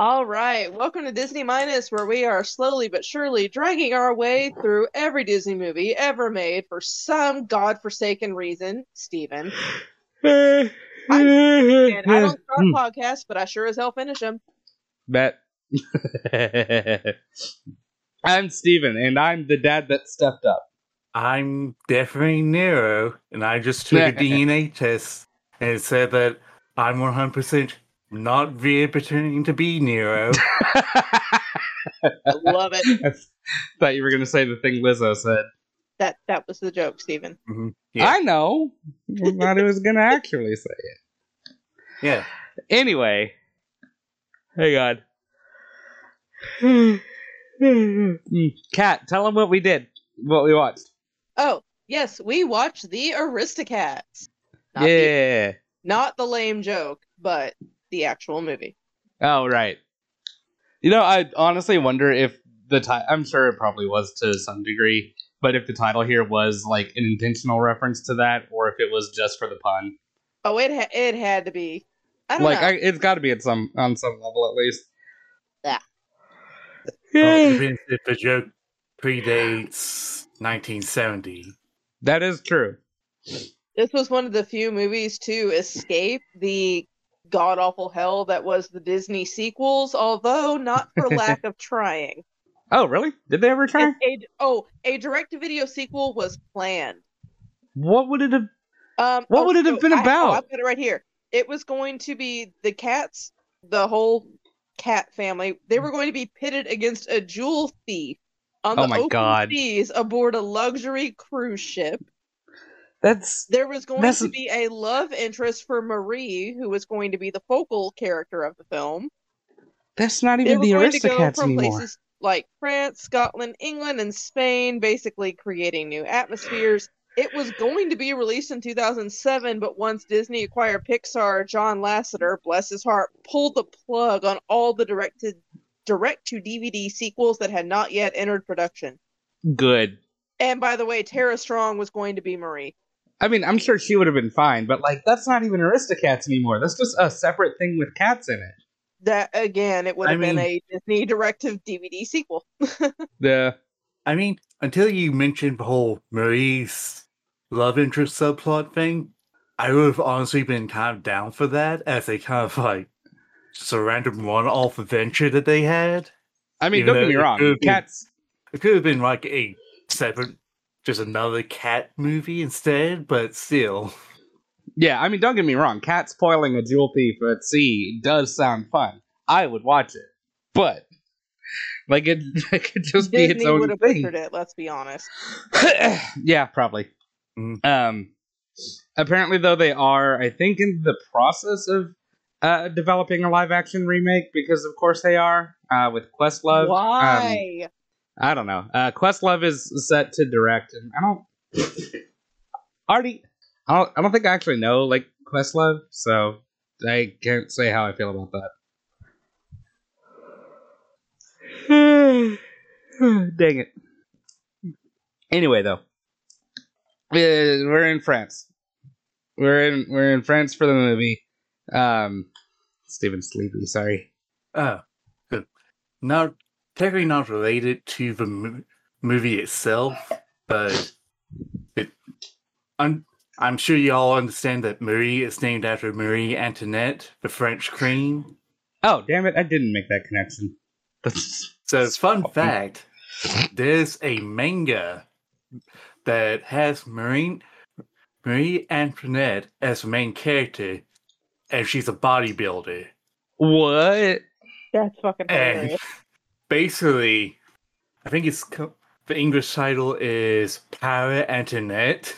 All right, welcome to Disney Minus, where we are slowly but surely dragging our way through every Disney movie ever made for some godforsaken reason. Stephen. And I don't start hmm. podcasts, but I sure as hell finish them. Bet. I'm Stephen, and I'm the dad that stepped up. I'm definitely Nero, and I just took a DNA test, and it said that I'm 100% not really pretending to be Nero. I love it. I thought you were going to say the thing Lizzo said. That that was the joke, Stephen. Mhm. Yeah. I know. I thought it was going to actually say it. yeah. Anyway. Hey, God. Kat, tell them what we did, what we watched. Oh, yes, we watched the Aristocats. Not the, yeah. not the lame joke, but the actual movie. Oh, right. You know, I honestly wonder if the title, I'm sure it probably was to some degree, but if the title here was like an intentional reference to that or if it was just for the pun. Oh, it ha- it had to be. I don't Like, know. I, it's got to be at some on some level at least. Yeah. Oh, well, it if the joke predates 1970. that is true. This was one of the few movies to escape the god awful hell that was the Disney sequels, although not for lack of trying. Oh, really? Did they ever try? A, oh, a direct to video sequel was planned. What would it have? Um, What oh, would it have so been I- oh, about? I've got it right here. It was going to be the cats, the whole cat family. They were going to be pitted against a jewel thief on Oh the my open God. seas aboard a luxury cruise ship. That's There was going That's- to be a love interest for Marie, who was going to be the focal character of the film. that's not even were the going to go Aristocats from anymore. places like France, Scotland, England, and Spain, basically creating new atmospheres. It was going to be released in 2007, but once Disney acquired Pixar, John Lasseter, bless his heart, pulled the plug on all the directed direct to DVD sequels that had not yet entered production. Good. And by the way, Tara Strong was going to be Marie. I mean, I'm sure she would have been fine, but like, that's not even Aristocats anymore. That's just a separate thing with cats in it. That again, it would I have been mean- a Disney directive DVD sequel. yeah. I mean, until you mentioned the whole Marie's love interest subplot thing, I would have honestly been kind of down for that as a kind of like just a random one-off adventure that they had. I mean, Even don't get me it wrong. could be- Cats. It could have been like a separate, just another cat movie instead, but still. Yeah, I mean, don't get me wrong. Cat spoiling a jewel thief at sea does sound fun. I would watch it, but like it, it could just be its Disney own would have thing. butchered it. Let's be honest. yeah, probably. Mm. Um, apparently, though, they are, I think, in the process of uh, developing a live action remake because, of course, they are uh, with Questlove. Um, Why? I don't know. Uh, Questlove is set to direct, and I don't already. I don't, I don't think I actually know like Questlove, so I can't say how I feel about that. Dang it. Anyway, though, uh, we're in France. We're in we're in France for the movie. Um, Stephen Sleepy, sorry. Oh, good. Not technically not related to the mo- movie itself, but it. I'm I'm sure you all understand that Marie is named after Marie Antoinette, the French queen. Oh, damn it! I didn't make that connection. That's So, fun fact: there's a manga that has Marie Marie Antoinette as the main character, and she's a bodybuilder. what? That's fucking And hilarious. Basically, I think it's the English title is Power Antoinette,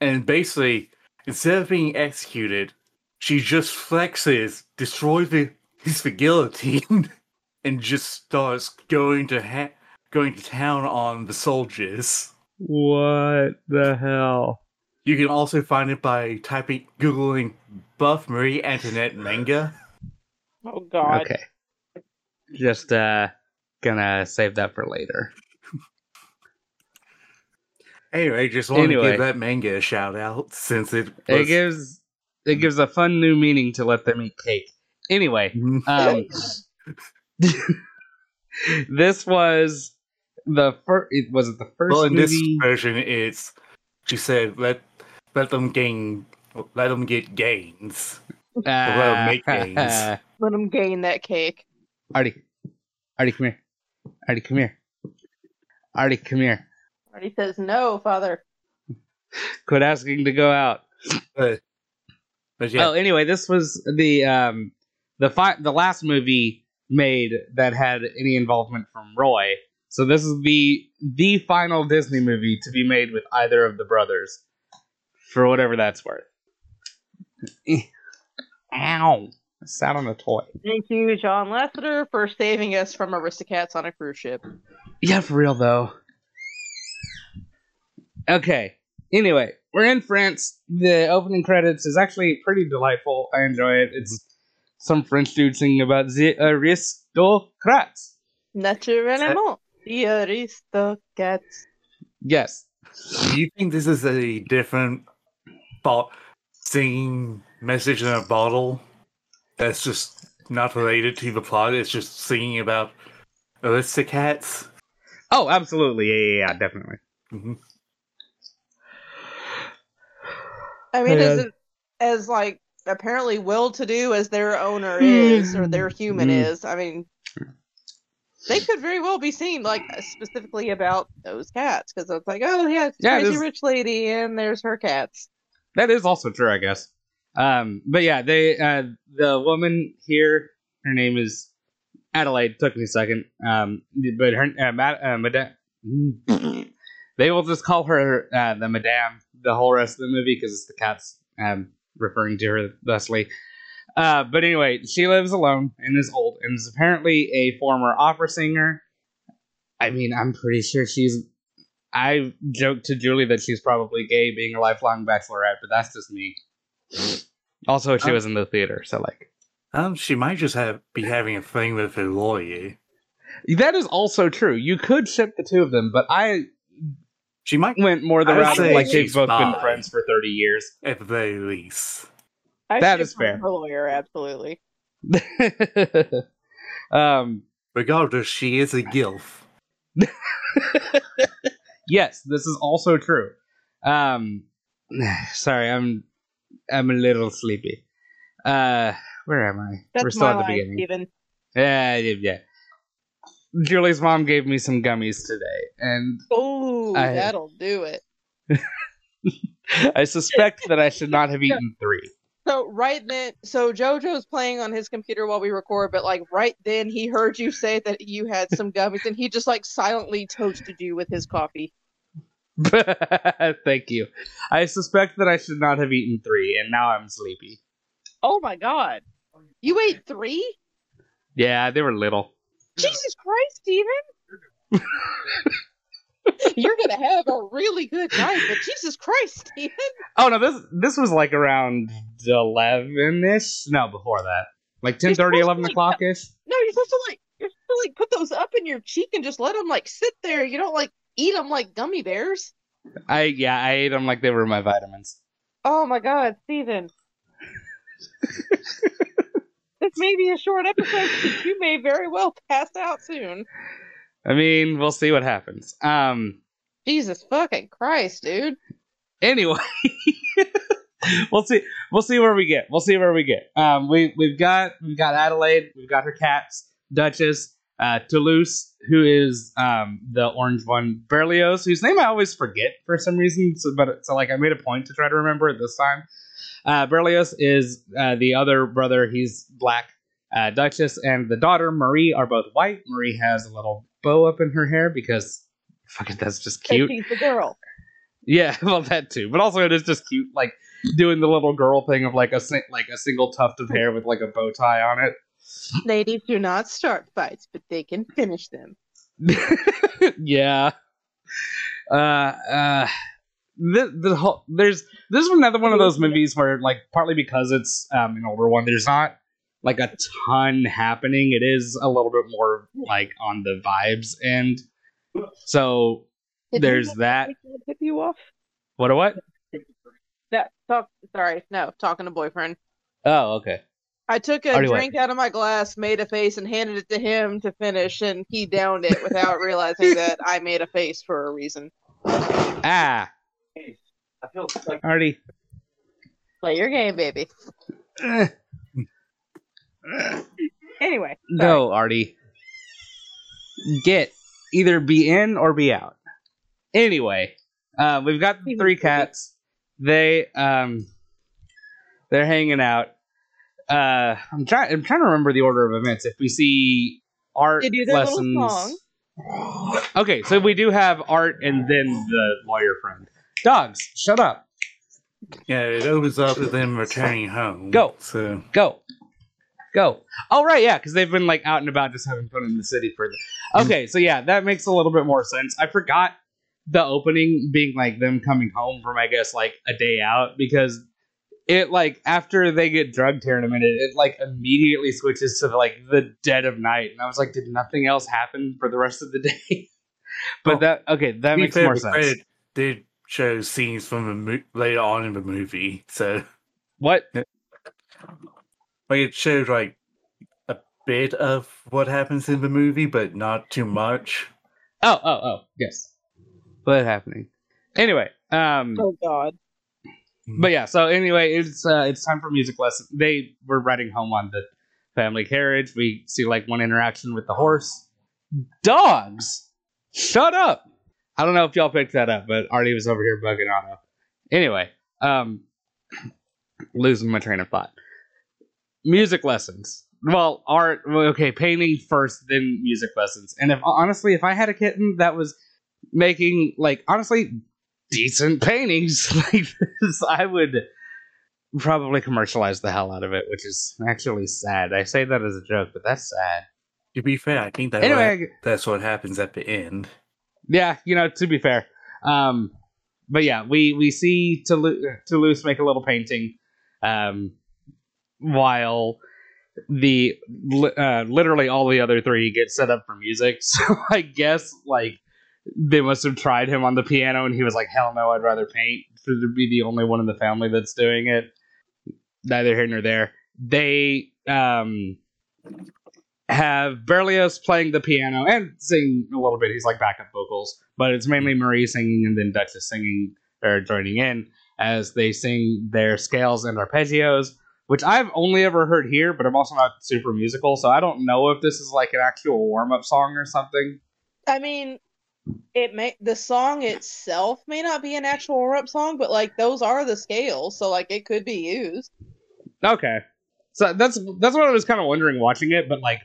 and basically, instead of being executed, she just flexes, destroys the his the guillotine, and just starts going to ha- going to town on the soldiers. What the hell? You can also find it by typing googling Buff Marie Antoinette manga. Oh god. Okay. Just uh gonna save that for later. Anyway, just wanted to give that manga a shout out since it It gives it gives a fun new meaning to let them eat cake. Anyway, um this was the first. It was it the first well, in this version, it's she said let let them gain, let them get gains. well, let them make gains. Let him gain that cake. Artie, Artie, come here. Artie, come here. Artie, come here. Artie says no, father. Quit asking to go out. But, but yeah, Oh, anyway, this was the um the fi- the last movie made that had any involvement from Roy. So this is the the final Disney movie to be made with either of the brothers, for whatever that's worth. Ow! I sat on a toy. Thank you, John Lasseter, for saving us from Aristocats on a cruise ship. Yeah, for real though. Okay. Anyway, we're in France. The opening credits is actually pretty delightful. I enjoy it. It's some French dude singing about the aristocrats. Naturellement, the aristocrats. Yes. do you think this is a different bo- singing message in a bottle that's just not related to the plot? It's just singing about Aristocats. Oh, absolutely. Yeah, yeah, yeah definitely. hmm I mean, Yeah. as as like apparently well-to-do as their owner is, or their human Mm. is. I mean, they could very well be seen like specifically about those cats because it's like, oh yeah, it's a Yeah, crazy is. rich lady, and there's her cats. That is also true, I guess. Um, but yeah, they uh, the woman here, her name is Adelaide. Took me a second, um, but her uh, Mad- uh, Madame. they will just call her uh, the Madame the whole rest of the movie because it's the cats um, referring to her thusly. Uh, but anyway, she lives alone and is old and is apparently a former opera singer. I mean, I'm pretty sure she's I joked to Julie that she's probably gay, being a lifelong bachelorette, but that's just me. Also, she Oh. was in the theater, so like Um, she might just have be having a thing with her lawyer. that is also true. You could ship the two of them, but I She might, went more the I route of like they've both been friends for thirty years. at the very least. I That ship is her fair. Her lawyer, absolutely. um, Regardless, she is a gilf. yes, this is also true. Um, sorry, I'm I'm a little sleepy. Uh, where am I? That's We're still at the beginning. Stephen. Yeah, yeah, yeah. Julie's mom gave me some gummies today, and Oh, I- that'll do it. I suspect that I should not have eaten three. So right then, so JoJo's playing on his computer while we record, but like right then he heard you say that you had some gummies, and he just like silently toasted you with his coffee. Thank you. I suspect that I should not have eaten three, and now I'm sleepy. Oh my god, you ate three? Yeah, they were little. Jesus Christ, Stephen! You're gonna have a really good night, but Jesus Christ, Stephen! Oh no, this this was like around eleven ish. No, before that, like 10, You're supposed to 11 like- o'clock ish. No, you're supposed to like you're supposed to like put those up in your cheek and just let them like sit there. You don't like eat them like gummy bears. I yeah, I ate them like they were my vitamins. Oh my god, Stephen. this may be a short episode because you may very well pass out soon. I mean, we'll see what happens. Um. Jesus fucking Christ, dude. anyway we'll see we'll see where we get we'll see where we get um we we've got we've got adelaide we've got her cats duchess uh toulouse who is um the orange one berlioz whose name i always forget for some reason so but so like i made a point to try to remember it this time uh berlioz is uh the other brother he's black uh duchess and the daughter marie are both white marie has a little bow up in her hair because fucking that's just cute she's the girl. yeah, well, that too. But also, it is just cute, like doing the little girl thing of like a like a single tuft of hair with like a bow tie on Ladies do not start fights, but they can finish them. yeah. Uh, uh, the the whole there's this is another one of those movies where like partly because it's um an older one, there's not like a ton happening. It is a little bit more like on the vibes end. So Did There's that. Tip you off? what? a What? That talk. Sorry, no, talking to boyfriend. Oh, okay. I took a Already drink out of my glass, made a face, and handed it to him to finish, and he downed it without realizing that I made a face for a reason. Ah, I feel like Artie. Play your game, baby. Anyway, sorry. Go, Artie. Get either be in or be out. Anyway, uh, we've got the three cats. They um, they're hanging out. Uh, I'm trying. I'm trying to remember the order of events. If we see art do lessons. Okay, so we do have art and then the lawyer friend. Dogs, shut up. yeah, it opens up with them returning home. Go. So Go. Go. Oh right, yeah, because they've been like out and about just having fun in the city for the Okay, so yeah, that makes a little bit more sense. I forgot the opening being like them coming home from I guess like a day out because it like after they get drugged here in a minute, it like immediately switches to like the dead of night. And I was like, did nothing else happen for the rest of the day? but Oh, that okay, that makes fair, more sense. credit did show scenes from the mo- later on in the movie, so What? like it showed like a bit of what happens in the movie, but not too much. Oh, oh, oh, yes. What happening? Anyway, um Oh God. But yeah, so anyway, it's uh, it's time for music lesson. They were riding home on the family carriage. We see like one interaction with the horse. Dogs, shut up! I don't know if y'all picked that up, but Artie was over here bugging Otto. Anyway, um, losing my train of thought. Music lessons. Well, art. Okay, painting first, then music lessons. And if honestly, if I had a kitten that was making like honestly decent paintings like this, I would probably commercialize the hell out of it, which is actually sad. I say that as a joke, but that's sad. To be fair, I think that Anyway, that's what happens at the end. yeah, you know, to be fair, um, but yeah, we we see Toulouse, Toulouse make a little painting, um, while the uh, literally all the other three get set up for music. So I guess like they must have tried him on the piano, and he was like, "Hell no, I'd rather paint." For to be the only one in the family that's doing it. Neither here nor there. They um have Berlioz playing the piano and singing a little bit. He's like backup vocals, but it's mainly Marie singing and then Duchess singing or joining in as they sing their scales and arpeggios, which I've only ever heard here, but I'm also not super musical, so I don't know if this is like an actual warm up song or something. I mean, it may the song itself may not be an actual up song, but like those are the scales, so like it could be used. Okay, so that's that's what I was kind of wondering watching it, but like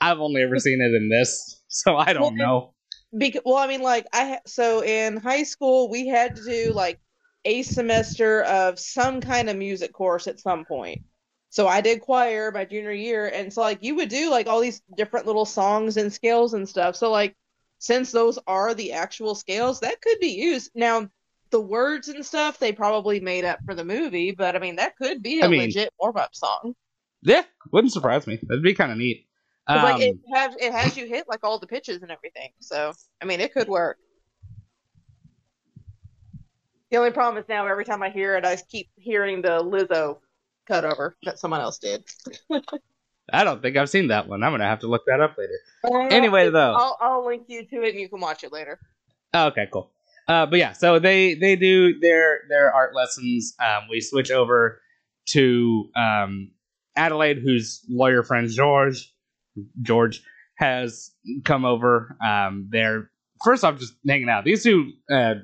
I've only ever seen it in this, so I don't know. Because well, I mean, like I so in high school we had to do like a semester of some kind of music course at some point. So I did choir my junior year, and so like you would do like all these different little songs and scales and stuff. So like since those are the actual scales, that could be used. Now the words and stuff they probably made up for the movie, but I mean that could be a I mean- legit warm up song. Yeah, wouldn't surprise me. That'd be kind of neat. 'Cause, like it Um, has it has you hit like all the pitches and everything. So I mean it could work. The only problem is now every time I hear it, I keep hearing the Lizzo cut over that someone else did. I don't think I've seen that one. I'm gonna have to look that up later. Anyway, though. I'll I'll link you to it and you can watch it later. Oh, okay, cool. Uh, but yeah, so they they do their their art lessons. Um, we switch over to um, Adelaide, whose lawyer friend George George has come over. Um, they're first off just hanging out. These two, uh,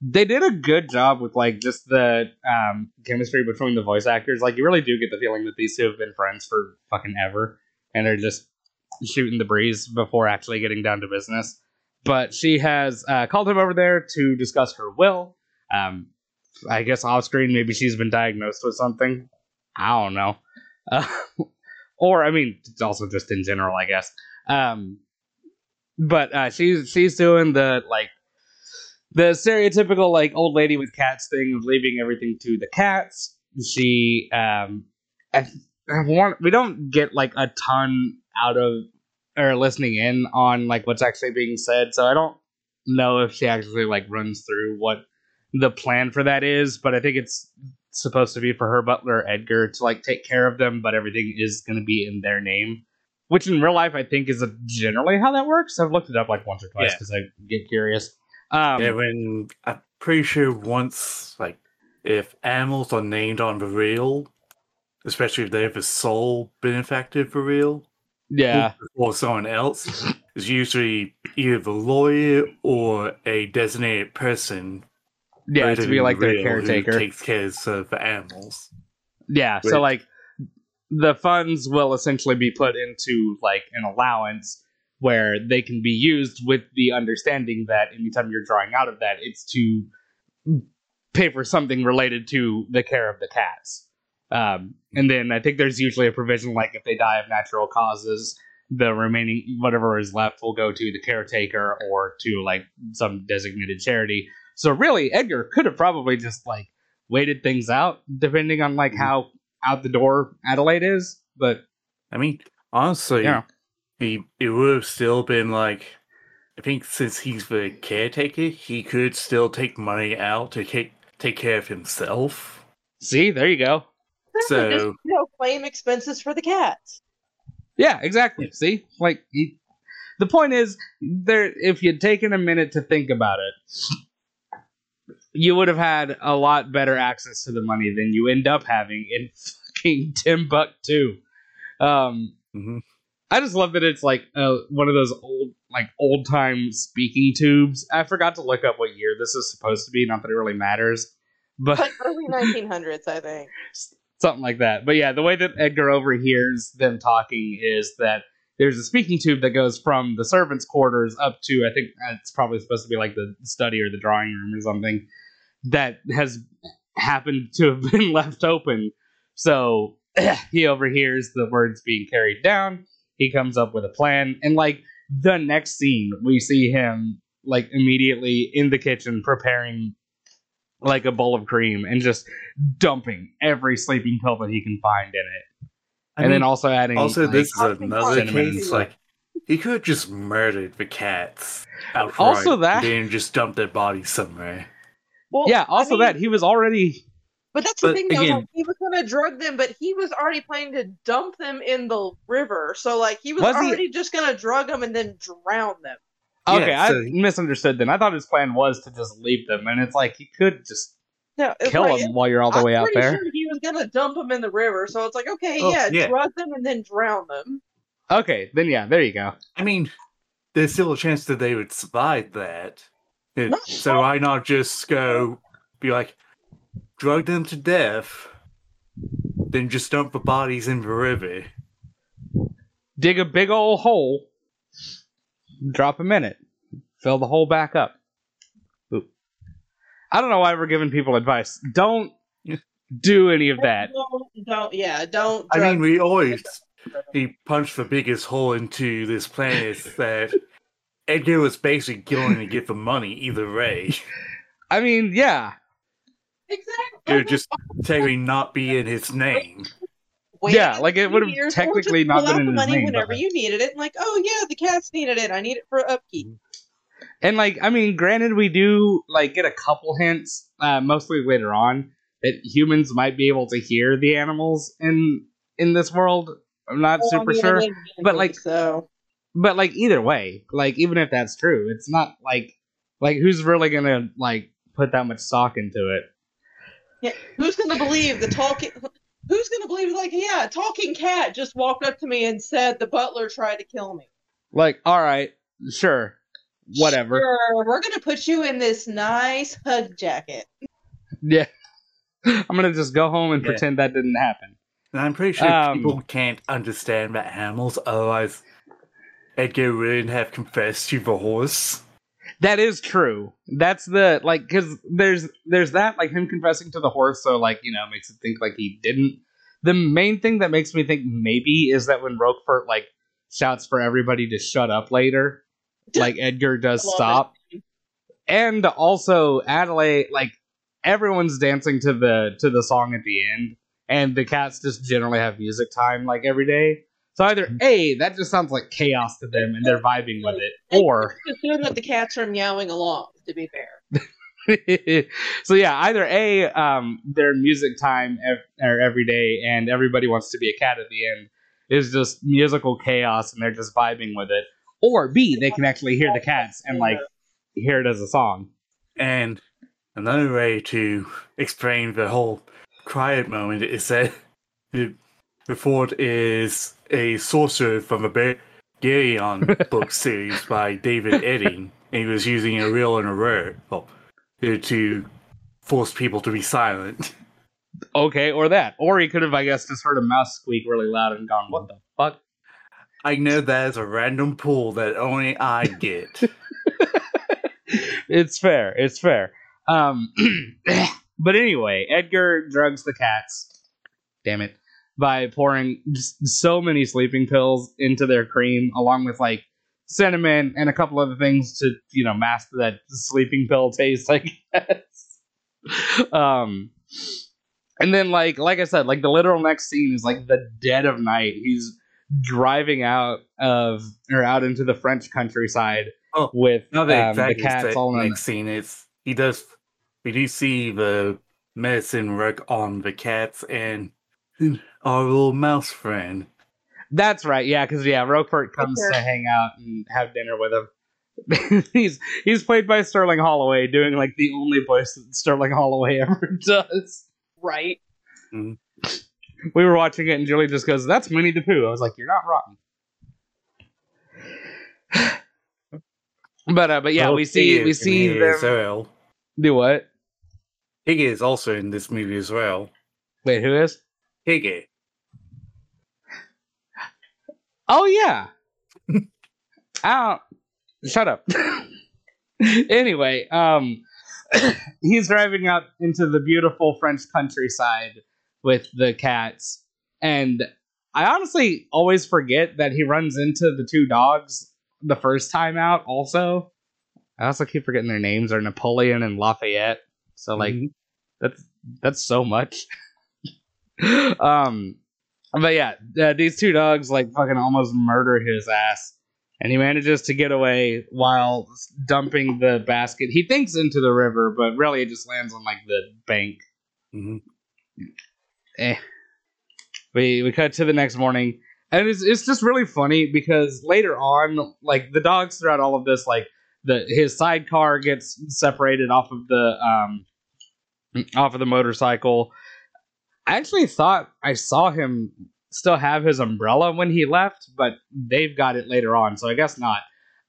they did a good job with like just the um, chemistry between the voice actors. Like you really do get the feeling that these two have been friends for fucking ever, and they're just shooting the breeze before actually getting down to business but she has uh, called him over there to discuss her will. Um, I guess off screen, maybe she's been diagnosed with something. I don't know. Uh, or, I mean, it's also just in general, I guess. Um, but uh, she's she's doing the like the stereotypical like old lady with cats thing of leaving everything to the cats. She um, I, I want we don't get like a ton out of or listening in on like what's actually being said. So I don't know if she actually like runs through what the plan for that is, but I think it's supposed to be for her butler Edgar to like take care of them, but everything is going to be in their name. Which in real life, I think is generally how that works. I've looked it up like once or twice Yeah. because I get curious. Um, yeah, when I'm pretty sure once, like, if animals are named on the real, especially if they have a sole benefactor for real, yeah, or someone else, is usually either the lawyer or a designated person. yeah, to be like their caretaker. takes care of the animals. Yeah, so like the funds will essentially be put into like an allowance where they can be used with the understanding that anytime you're drawing out of that, it's to pay for something related to the care of the cats. Um, and then I think there's usually a provision like if they die of natural causes, the remaining whatever is left will go to the caretaker or to like some designated charity. So really, Edgar could have probably just like waited things out, depending on like how out the door Adelaide is. But I mean, honestly, Yeah. He it would have still been like I think since he's the caretaker, he could still take money out to take take care of himself. see, there you go. Exactly, just, So- you know, claim expenses for the cats. Yeah, exactly. See, like he, the point is, there. If you'd taken a minute to think about it, you would have had a lot better access to the money than you end up having in fucking Timbuktu. Um, hmm I just love that it's like uh, one of those old, like old time speaking tubes. I forgot to look up what year this is supposed to be. Not that it really matters, but Like early 1900s, I think. something like that. But yeah, the way that Edgar overhears them talking is that there's a speaking tube that goes from the servants' quarters up to I think it's probably supposed to be like the study or the drawing room or something that has happened to have been left open. So he overhears the words being carried down. He comes up with a plan, and like the next scene, we see him like immediately in the kitchen preparing like a bowl of cream and just dumping every sleeping pill that he can find in it, I and mean, then also adding also like, this is another cinnamon. case like he could have just murdered the cats. Outright, Also that- and then just dumped their bodies somewhere. Well, yeah. I Also, mean, that he was already But that's the But thing, though. again- like, he was going to drug them, but he was already planning to dump them in the river. So, like, he was, Was he- already just going to drug them and then drown them. okay. Yeah, so I misunderstood. Then I thought his plan was to just leave them, and it's like he could just No, kill like, them while you're all the I'm way out there. Sure he was going to dump them in the river. So it's like, okay, Oh, yeah, yeah. drug them and then drown them. Okay, then yeah, there you go. I mean, there's still a chance that they would survive that. It- so why not just go be like, drug them to death, then just dump the bodies in the river? Dig a big old hole, drop them in it, fill the hole back up. Oop. I don't know why we're giving people advice. Don't do any of that. Don't, don't yeah, don't. I mean, we always he punched the biggest hole into this planet that Edgar was basically going to get the money either way. I mean, yeah, exactly. It would just technically not be in his name. Wait Yeah, like, it would've years, technically not been in his money name, whenever but- you needed it. And like, oh yeah, the cats needed it. I need it for upkeep. And like, I mean, granted, we do like get a couple hints, uh, mostly later on, that humans might be able to hear the animals in in this world. I'm not Well, I super mean, sure, but, like- so. but like either way, like even if that's true, it's not like like who's really gonna like put that much stock into it? Yeah, who's gonna believe the talking? Who's gonna believe like, yeah, a talking cat just walked up to me and said the butler tried to kill me. Like, all right, sure, whatever, Sure, we're gonna put you in this nice hug jacket. yeah. I'm gonna just go home and Yeah. pretend that didn't happen. And I'm pretty sure Um, people can't understand that animals, otherwise Edgar wouldn't have confessed to the horse. That is true. That's the like because there's there's that like him confessing to the horse, so like you know makes it think like he didn't. The main thing that makes me think maybe is that when Roquefort like shouts for everybody to shut up later, like Edgar does stop, and also Adelaide like everyone's dancing to the to the song at the end, and the cats just generally have music time like every day. So either a that just sounds like chaos to them and they're vibing with it, or Assume that the cats are meowing along. To be fair, so yeah, either a um, their music time ev- or every day, and everybody wants to be a cat at the end is just musical chaos, and they're just vibing with it, or b they can actually hear the cats and like hear it as a song. And another way to explain the whole quiet moment is that the, fort is a sorcerer from the Barion book series by David Edding. And he was using a real and a rare well, to force people to be silent. Okay, or that. Or he could have, I guess, just heard a mouse squeak really loud and gone, what the fuck? I know that is a random pull that only I get. it's fair. It's fair. Um, but anyway, Edgar drugs the cats. Damn it. By pouring just so many sleeping pills into their cream, along with like cinnamon and a couple other things to, you know, mask that sleeping pill taste, I guess. um, and then like like I said, like the literal next scene is like the dead of night. He's driving out of or out into the French countryside Oh, with Now that um, the cats all in next scene is he does we do see the medicine work on the cats and our little mouse friend. That's right, yeah, because yeah, Roquefort comes Okay. to hang out and have dinner with him. he's he's played by Sterling Holloway, doing like the only voice that Sterling Holloway ever does. Right. We were watching it, and Julie just goes, "That's Winnie the Pooh." I was like, "You're not wrong." but uh, but yeah, Well, we see we see here as them well. do what? Piggy is also in this movie as well. Wait, who is? Piggy. Oh yeah. I don't. Shut up. anyway, um, he's driving out into the beautiful French countryside with the cats, and I honestly always forget that he runs into the two dogs the first time out. Also, I also keep forgetting their names are Napoleon and Lafayette. So like, Mhm. that's that's so much. um, but yeah, uh, these two dogs like fucking almost murder his ass, and he manages to get away while dumping the basket. He thinks into the river, but really it just lands on like the bank. Mhm. Eh. We we cut to the next morning, and it's it's just really funny because later on, like the dogs throughout all of this, like the his sidecar gets separated off of the um off of the motorcycle. I actually thought I saw him still have his umbrella when he left, but they've got it later on, so I guess not.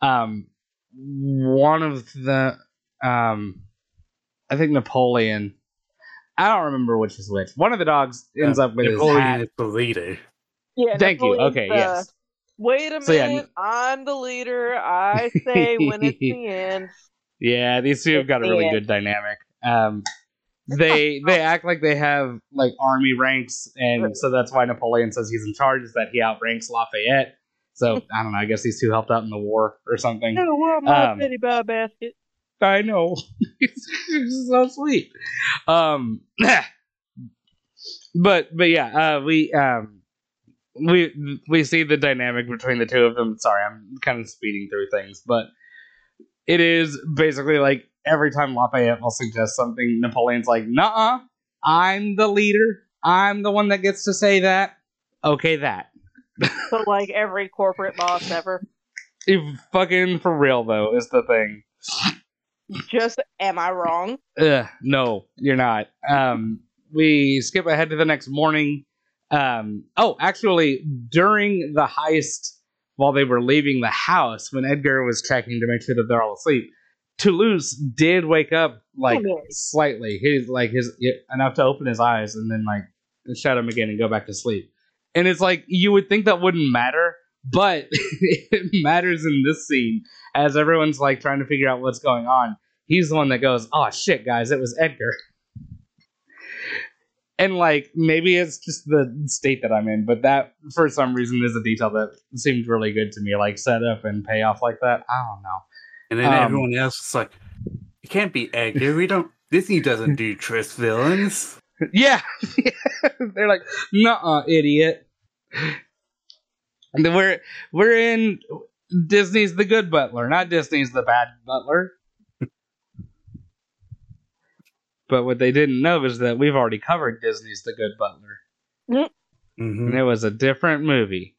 Um, one of the, um, I think Napoleon. I don't remember which is which. One of the dogs ends Uh, up with his Napoleon hat. is the leader. Yeah. Thank you. Okay, the, yes. Wait a So, yeah, minute. I'm the leader. I say when it's the end. Yeah, these two have got a really Yeah. good dynamic. Um, they they act like they have like army ranks, and so that's why Napoleon says he's in charge. Is that he outranks Lafayette? So I don't know. I guess these two helped out in the war or something. Oh, what my Um, basket. I know. it's so sweet. Um, but but yeah, uh, we um we we see the dynamic between the two of them. Sorry, I'm kind of speeding through things, but it is basically like every time Lafayette will suggest something, Napoleon's like, "Nuh-uh, I'm the leader. I'm the one that gets to say that." Okay, that. So like every corporate boss ever. If fucking for real though is the thing. Just am I wrong? Ugh, no, you're not. Um, we skip ahead to the next morning. Um, oh, actually, during the heist, while they were leaving the house, when Edgar was checking to make sure that they're all asleep, Toulouse did wake up like slightly. He's like his enough to open his eyes and then like shut him again and go back to sleep. And it's like you would think that wouldn't matter, but it matters in this scene as everyone's like trying to figure out what's going on. He's the one that goes, "Oh shit, guys, it was Edgar." And like maybe it's just the state that I'm in, but that for some reason is a detail that seemed really good to me, like set up and payoff like that. I don't know. And then Um, everyone else is like, it can't be Edgar. We don't. Disney doesn't do twist villains. Yeah, they're like, "Nuh-uh, idiot." And then we're we're in Disney's the good butler, not Disney's the bad butler. But what they didn't know is that we've already covered Disney's The Good Butler. hmm and it was a different movie.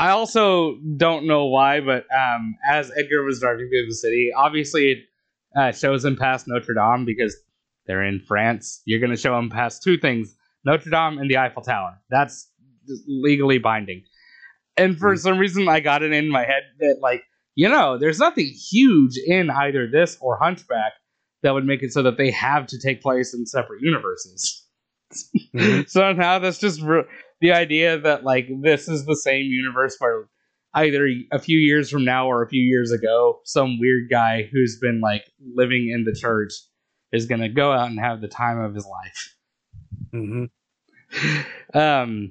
I also don't know why, but um, as Edgar was driving through the city, obviously it uh, shows him past Notre Dame because they're in France. You're going to show him past two things: Notre Dame and the Eiffel Tower. That's legally binding. And for Mhm. some reason, I got it in my head that, like, you know, there's nothing huge in either this or Hunchback that would make it so that they have to take place in separate universes. Mhm. so now that's just re- the idea that like this is the same universe where either a few years from now or a few years ago some weird guy who's been like living in the church is going to go out and have the time of his life. Hmm um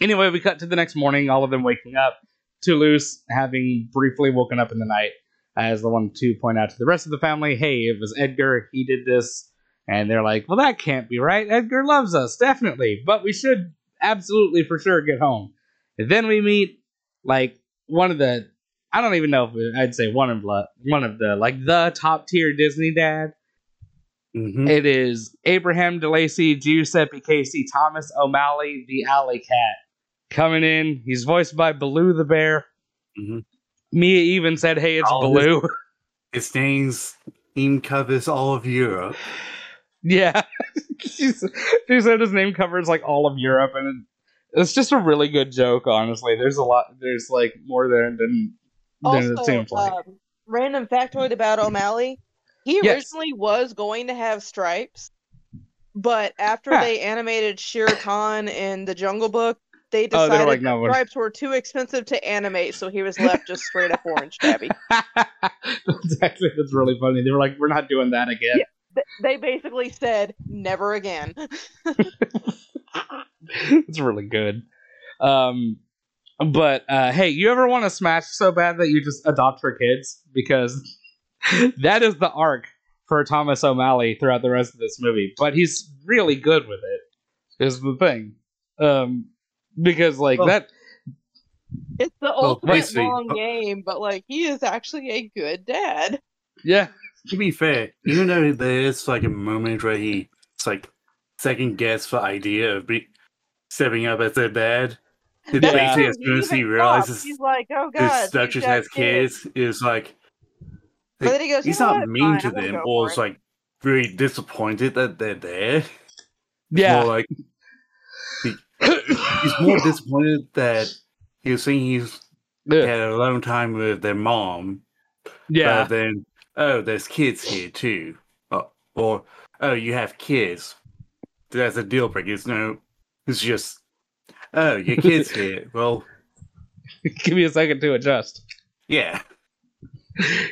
anyway we cut to the next morning all of them waking up. Toulouse having briefly woken up in the night as the one to point out to the rest of the family hey it was edgar. He did this and they're like well that can't be right edgar loves us definitely but we should absolutely for sure get home and then we meet like one of the i don't even know if it- i'd say one of the one of the like the top tier disney dad hmm it is Abraham DeLacy, Giuseppe Casey, Thomas O'Malley, the Alley Cat. Coming in, he's voiced by Baloo the Bear. Mhm. Mia even said, "Hey, it's Oh, Baloo." Name's theme covers all of Europe. Yeah, she said his name covers like all of Europe, and it's just a really good joke. Honestly, there's a lot. There's like more there than than it seems like. um, random factoid about O'Malley: he Yes. originally was going to have stripes, but after Huh. they animated Shere Khan in the Jungle Book, they Oh, decided like, that no, stripes were too expensive to animate, so he was left just straight up orange tabby. that's actually that's really funny. They were like, "We're not doing that again." Th- They basically said, "Never again." it's really good. Um, but uh, hey, you ever want to smash so bad that you just adopt for kids? Because that is the arc for Thomas O'Malley throughout the rest of this movie. But he's really good with it. Is the thing. Um, because like Well, that. It's the Well, ultimate basically- long game, but like he is actually a good dad. Yeah, To be fair, even though there is like a moment where he it's like second guess the idea of be- stepping up as their dad, it's Yeah. basically as He soon as he realizes he's like, "Oh God, his Duchess she's kids, is like But then he goes, he's not what? mean Fine, to I'm them or for is like really disappointed that they're there. yeah. More like he's more disappointed that he was saying he's Ugh. had a long time with their mom, yeah. but then oh, there's kids here too, uh, or oh, you have kids. That's a deal breaker. It's no, it's just oh, your kids here. Well, Give me a second to adjust. yeah.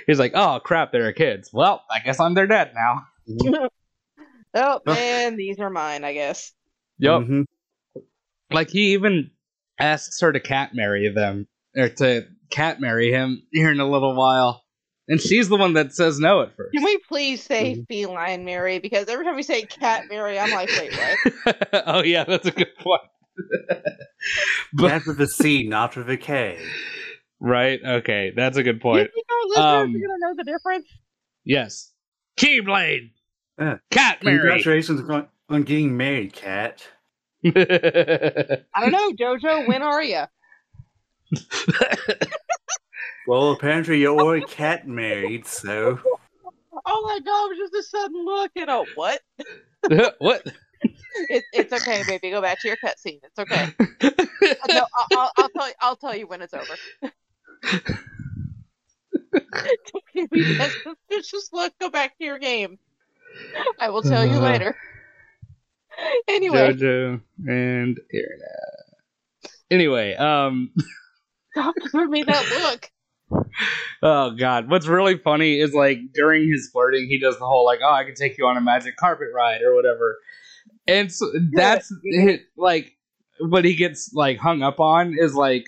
He's like, oh crap, there are kids. Well, I guess I'm their dad now. Oh man, these are mine, I guess. Yep. Mhm. Like he even asks her to cat marry them or to cat marry him here in a little while, and she's the one that says no at first. Can we please say Mm-hmm. feline Mary? Because every time we say cat Mary, I'm like, wait, what? oh yeah, that's a good point. but That's with a C, not with a K. right, okay, that's a good You point. think our listeners Um, are gonna know the difference? Yes, Keyblade, Yeah. cat marry. Congratulations on, on getting married, Cat. I don't know, Jojo. When are you? Well, apparently you're already cat married, so Oh my god, it was just a sudden look and a what? what? It, it's okay, baby. Go back to your cutscene. It's okay. No, I'll, I'll, I'll tell you. I'll tell you when it's over. Don't give me that suspicious look. Go back to your game. I will tell you Uh. later. Anyway, Jojo and Irina. Anyway, um. stop giving me that look. Oh god, what's really funny is like during his flirting, he does the whole like, "Oh, I can take you on a magic carpet ride" or whatever, and so that's like what he gets like hung up on is like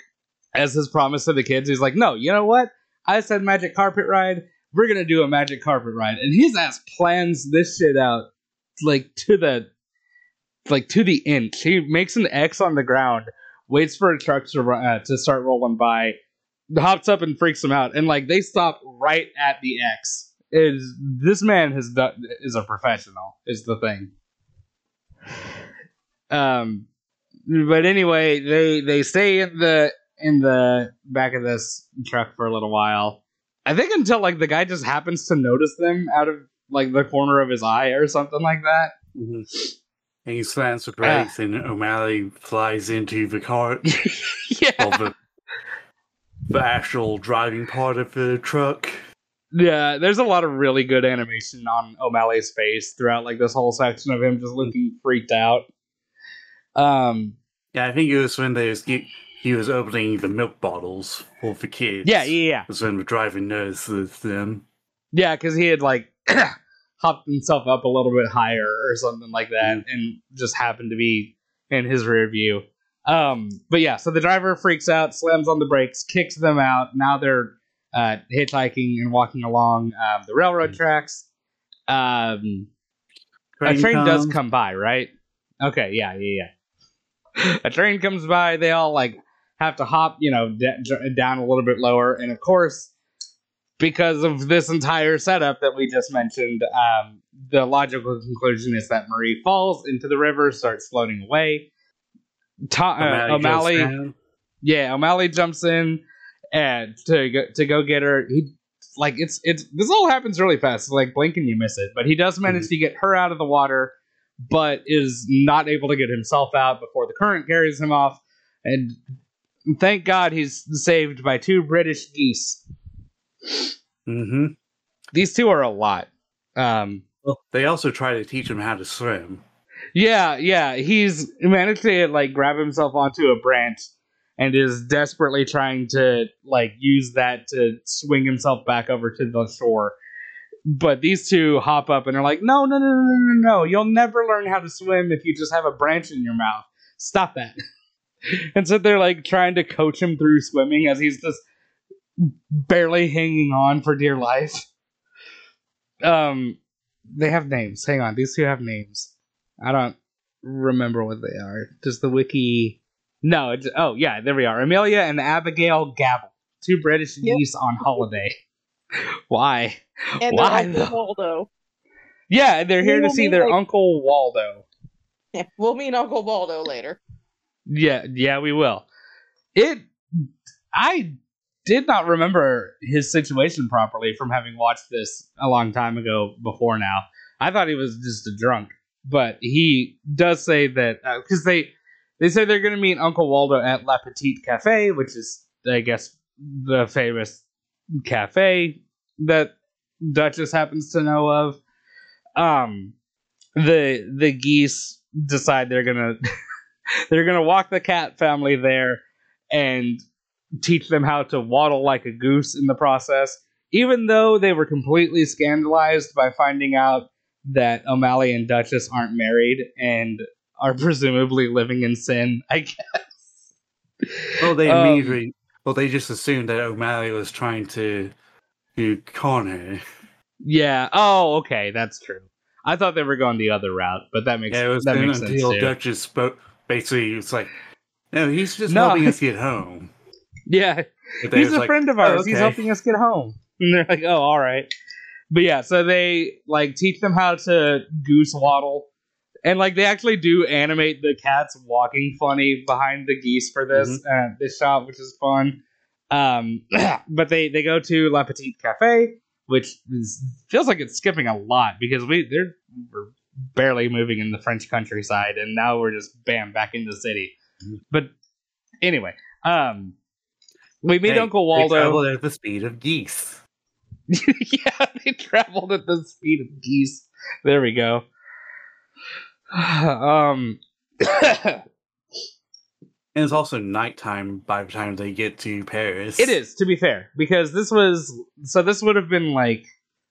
as his promise to the kids. He's like, "No, you know what? I said magic carpet ride. We're gonna do a magic carpet ride," and his ass plans this shit out like to the like to the inch. He makes an X on the ground, waits for a truck to uh, to start rolling by hops up and freaks them out and like they stop right at the x is this man has done is a professional is the thing. Um, but anyway, they they stay in the in the back of this truck for a little while. I think until like the guy just happens to notice them out of like the corner of his eye or something like that. And he slams the brakes, and O'Malley flies into the cart. yeah, the, the actual driving part of the truck. yeah. There's a lot of really good animation on O'Malley's face throughout like this whole section of him just looking freaked out. Um, Yeah, I think it was when they was, he, he was opening the milk bottles for the kids. yeah, yeah, yeah. That's when the driver notices them. Yeah, because he had like hopped himself up a little bit higher or something like that, and just happened to be in his rear view. Um, but yeah, so the driver freaks out, slams on the brakes, kicks them out. Now they're uh, hitchhiking and walking along um, the railroad tracks. Um, a train does come by, right? Okay, yeah, yeah, yeah. A train comes by. They all like have to hop, you know, d- down a little bit lower, and of course, because of this entire setup that we just mentioned, um, the logical conclusion is that Marie falls into the river, starts floating away. Ta- uh, goes O'Malley, yeah, O'Malley jumps in and to go, to go get her. He like it's it's this all happens really fast. Like blink and you miss it. But he does manage Mhm. to get her out of the water, but is not able to get himself out before the current carries him off. And thank God he's saved by two British geese. Mm-hmm. These two are a lot. Um, Well, they also try to teach him how to swim. Yeah, yeah. He's managed to like grab himself onto a branch and is desperately trying to like use that to swing himself back over to the shore. But these two hop up and are like, "No, no, no, no, no, no! You'll never learn how to swim if you just have a branch in your mouth. Stop that!" and so they're like trying to coach him through swimming as he's just barely hanging on for dear life. Um, they have names. Hang on, these two have names. I don't remember what they are. Does the wiki? No. It's, oh yeah, there we are. Amelia and Abigail Gabble, two British Yep. geese on holiday. Why? And Why, Uncle? Waldo. Yeah, they're here to see their like- uncle Waldo. Yeah, we'll meet Uncle Waldo later. Yeah, yeah, we will. It. I did not remember his situation properly from having watched this a long time ago. Before now, I thought he was just a drunk, but he does say that because they they say they're going to meet Uncle Waldo at La Petite Cafe, which is, I guess, the famous cafe that Duchess happens to know of. Um, the the geese decide they're gonna they're gonna walk the cat family there and teach them how to waddle like a goose in the process. Even though they were completely scandalized by finding out that O'Malley and Duchess aren't married and are presumably living in sin, I guess. Well, they Um, immediately. Well, they just assumed that O'Malley was trying to to con her. Yeah. Oh, okay, that's true. I thought they were going the other route, but that makes Yeah, it was that makes sense until too. Duchess spoke. Basically, it's like, no, he's just No. helping us get home. yeah, he's a like, friend of "Oh, ours. He's helping us get home. And they're like, oh, all right. But yeah, so they like teach them how to goose waddle. And like they actually do animate the cats walking funny behind the geese for this Mm-hmm. uh, this shot, which is fun. Um, but they they go to La Petite Cafe, which is, feels like it's skipping a lot because we they're we're barely moving in the French countryside, and now we're just bam back in the city. Mhm. But anyway, um, we meet Hey, Uncle They Waldo. traveled at the speed of geese. yeah, they traveled at the speed of geese. There we go. um, And it's also nighttime by the time they get to Paris. it is to be fair because this was so this would have been like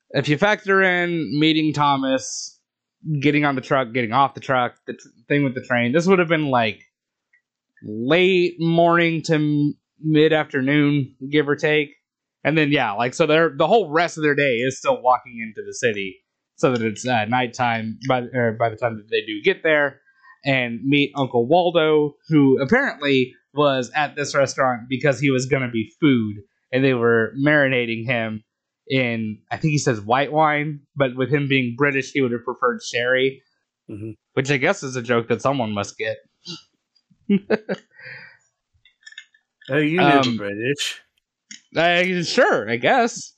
if you factor in meeting Thomas, getting on the truck, getting off the truck, the thing with the train. This would have been like late morning to mid afternoon, give or take. And then yeah, like so they're the whole rest of their day is still walking into the city, so that it's uh, nighttime by by the time that they do get there and meet Uncle Waldo, who apparently was at this restaurant because he was going to be food, and they were marinating him in I think he says white wine, but with him being British, he would have preferred sherry, Mhm. which I guess is a joke that someone must get. Oh, you know Um, British. Uh, sure, I guess.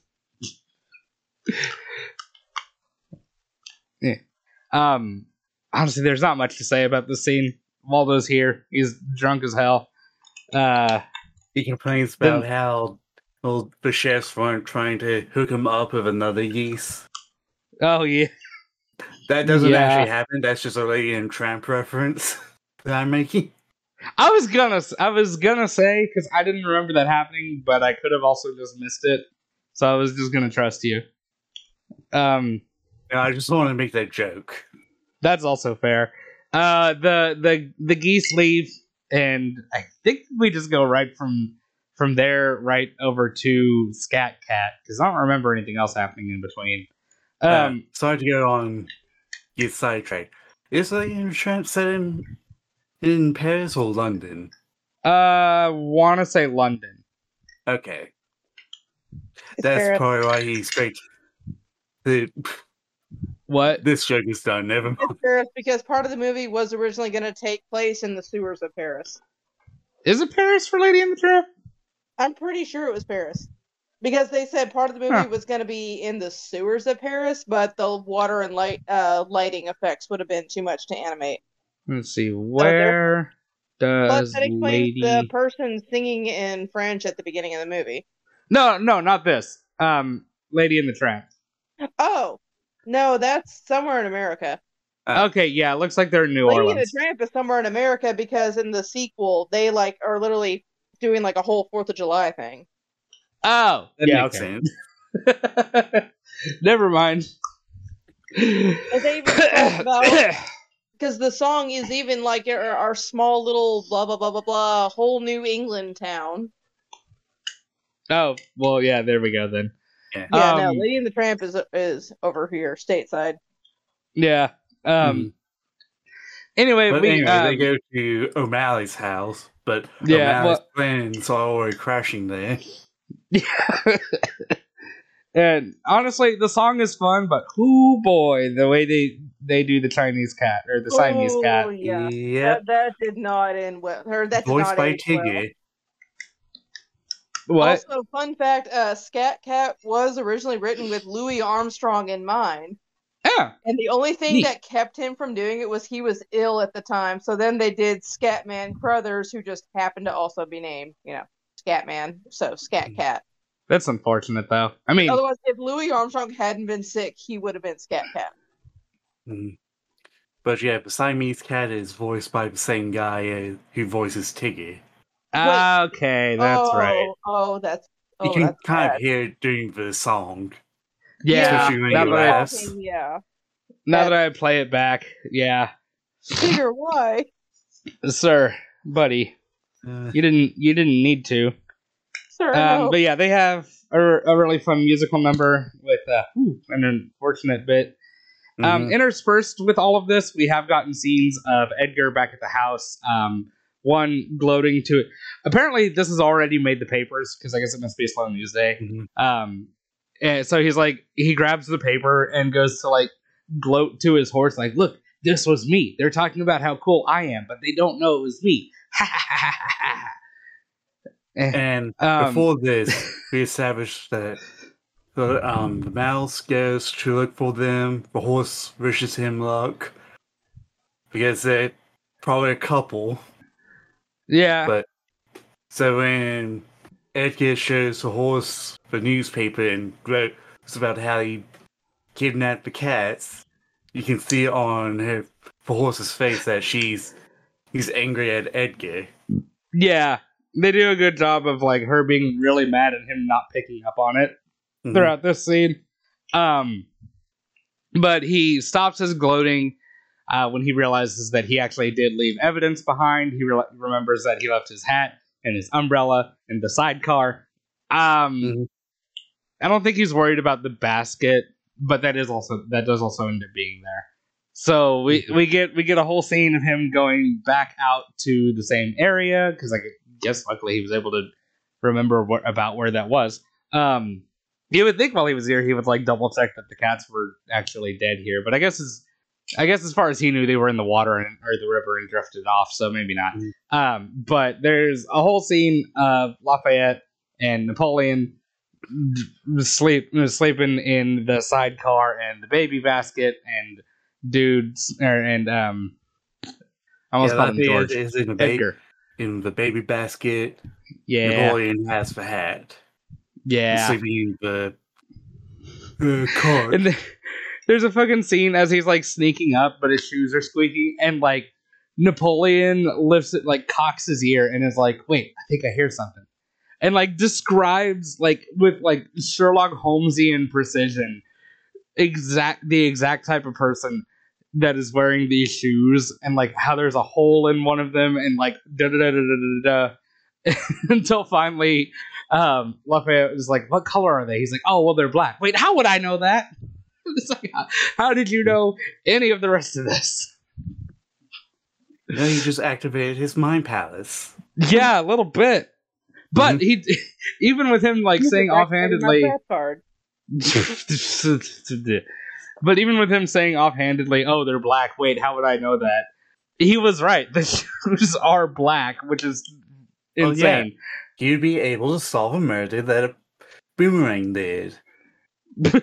yeah. Um. Honestly, there's not much to say about this scene. Waldo's here. He's drunk as hell. Uh. He complains about Then- how well, the chefs weren't trying to hook him up with another geese. Oh yeah. That doesn't Yeah. actually happen. That's just a Lady and Tramp reference that I'm making. I was gonna. I was gonna say because I didn't remember that happening, but I could have also just missed it. So I was just gonna trust you. Um. No, I just want to make that joke. That's also fair. Uh, the the the geese leave, and I think we just go right from from there right over to Scat Cat because I don't remember anything else happening in between. Um, Um, sorry to go on. Get sidetracked. Is and Tramp set in in Paris or London? uh, want to say London. Okay, It's that's Paris. probably why he's great. The, What? this joke is done. Never mind. It's Paris because part of the movie was originally going to take place in the sewers of Paris. Is it Paris for Lady in the Tramp? I'm pretty sure it was Paris. Because they said part of the movie Huh. was going to be in the sewers of Paris, but the water and light uh, lighting effects would have been too much to animate. Let's see. Where But does that explains Lady? the person singing in French at the beginning of the movie. No, no, not this. Um, Lady in the Tramp. Oh, no, that's somewhere in America. Uh, Okay, yeah, it looks like they're in New Lady and the Orleans. Tramp is somewhere in America because in the sequel they like are literally doing like a whole Fourth of July thing. Oh, that yeah, makes okay. sense. Never mind. And they even talk about because the song is even like our, our small little blah blah blah blah blah whole New England town. oh, well, yeah, there we go then. Yeah. Yeah, no, Um, Lady and the Tramp is is over here stateside. Yeah. Um. Anyway, But we anyway, um, they go to O'Malley's house, but Yeah, O'Malley's well- plans are already crashing there. and honestly, the song is fun, but whoo boy, the way they they do the Chinese cat or the Siamese Oh, cat. yeah. Yep. That, that did not end well. Or that did Voiced not by age well. Tigger. What? Also, fun fact: uh, Scat Cat was originally written with Louis Armstrong in mind, yeah. and the only thing Neat. that kept him from doing it was he was ill at the time. So then they did Scatman Crothers, who just happened to also be named, you know, Scatman. So Scat Cat. That's unfortunate, though. I mean, Otherwise, if Louis Armstrong hadn't been sick, he would have been Scat Cat. Mm. But yeah, the Siamese cat is voiced by the same guy uh, who voices Tigger. ah, okay, that's oh, right. Oh, that's. You Oh, can that's kind bad. of hear it during the song. Yeah. Especially when Now you that, I, laugh. Yeah. now that I play it back, yeah, Peter, why? sir, buddy, Uh, you didn't you didn't need to. Sir, Um, but yeah, they have a, a really fun musical number with uh, an unfortunate bit. Um, mhm. interspersed with all of this, we have gotten scenes of Edgar back at the house. Um, one gloating to it. Apparently, this has already made the papers because I guess it must be a slow news day. Mhm. Um, and so he's like, he grabs the paper and goes to like gloat to his horse, like, "Look, this was me. They're talking about how cool I am, but they don't know it was me." Eh, And um, before this, we established that the um the mouse goes to look for them. The horse wishes him luck because they're probably a couple. yeah, But so when Edgar shows the horse the newspaper and gloats about how he kidnapped the cats, you can see on her the horse's face that she's he's angry at Edgar. yeah, they do a good job of like her being really mad at him not picking up on it. Mhm. throughout this scene. Um, but he stops his gloating uh, when he realizes that he actually did leave evidence behind. He re- remembers that he left his hat and his umbrella in the sidecar. Um, Mhm. I don't think he's worried about the basket, but that is also that does also end up being there. So we we get we get a whole scene of him going back out to the same area because I guess luckily he was able to remember what about where that was. Um, You would think while he was here, he would like double check that the cats were actually dead here, but I guess as I guess as far as he knew, they were in the water and, or the river and drifted off, so maybe not. Mhm. Um, but there's a whole scene of Lafayette and Napoleon sleep sleeping in the sidecar and the baby basket and dudes or, and um, I almost yeah, called him George is baby Edgar. In the baby basket. Yeah, Napoleon has the hat. Yeah. sleeping in the. And the, there's a fucking scene as he's like sneaking up, but his shoes are squeaky, and like Napoleon lifts it, like cocks his ear, and is like, "Wait, I think I hear something," and like describes like with like Sherlock Holmesian precision, exact the exact type of person that is wearing these shoes, and like how there's a hole in one of them, and like da da da da da da da, until finally. Um, Lafayette is like, "What color are they?" He's like, "Oh, well, they're black." Wait, how would I know that? It's like, how, how did you know any of the rest of this? No, he just activated his mind palace. Yeah, a little bit. But he, even with him like saying offhandedly, card. But even with him saying offhandedly, "Oh, they're black." Wait, how would I know that? He was right. The shoes are black, which is Oh, yeah. insane. He'd be able to solve a murder that a boomerang did.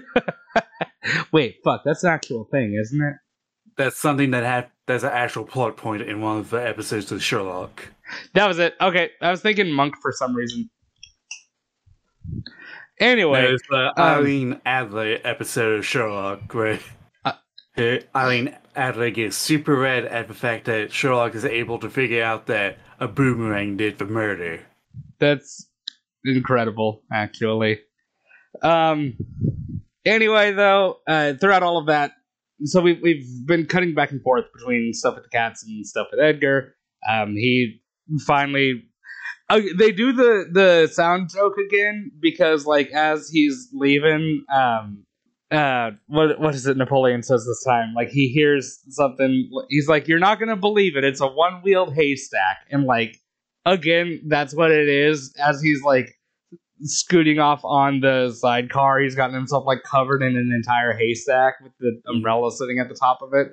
Wait, fuck, that's an actual thing, isn't it? That's something that had that's an actual plot point in one of the episodes of Sherlock. That was it. Okay, I was thinking monk for some reason. Anyway, There's the Irene Adler episode of Sherlock where uh, Irene Adler gets super red at the fact that Sherlock is able to figure out that a boomerang did the murder. that's incredible, actually. Um. Anyway, though, uh, throughout all of that, so we've we've been cutting back and forth between stuff with the cats and stuff with Edgar. Um, he finally. Uh, they do the the sound joke again because like as he's leaving um uh what what is it napoleon says this time? Like he hears something he's like you're not gonna believe it. It's a one-wheeled haystack. And like again that's what it is. As he's like scooting off on the sidecar he's gotten himself like covered in an entire haystack with the umbrella sitting at the top of it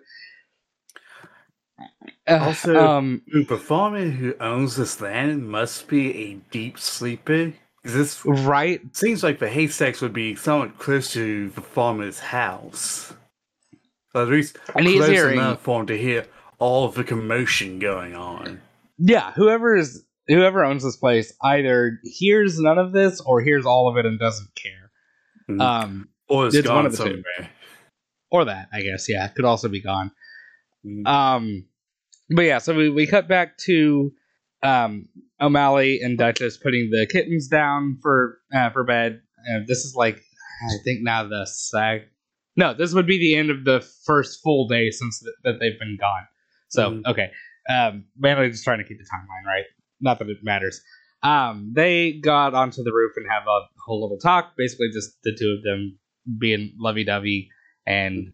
Also- um The performer who owns this land must be a deep sleeper. 'Cause This right seems like the haystacks would be somewhat close to the farmer's house. So at least And he's close hearing- enough for him to hear all of the commotion going on. yeah whoever is whoever owns this place either hears none of this or hears all of it and doesn't care Mhm. um Or it's It's one gone of the two. somewhere. or that i guess yeah it could also be gone Mhm. um but yeah so we, we cut back to um o'malley and duchess putting the kittens down for uh, for bed. And this is like i think now the sag no this would be the end of the first full day since th- that they've been gone. So Mhm. okay. Um mainly just trying to keep the timeline right. Not that it matters. Um they got onto the roof and have a whole little talk basically just the two of them being lovey-dovey and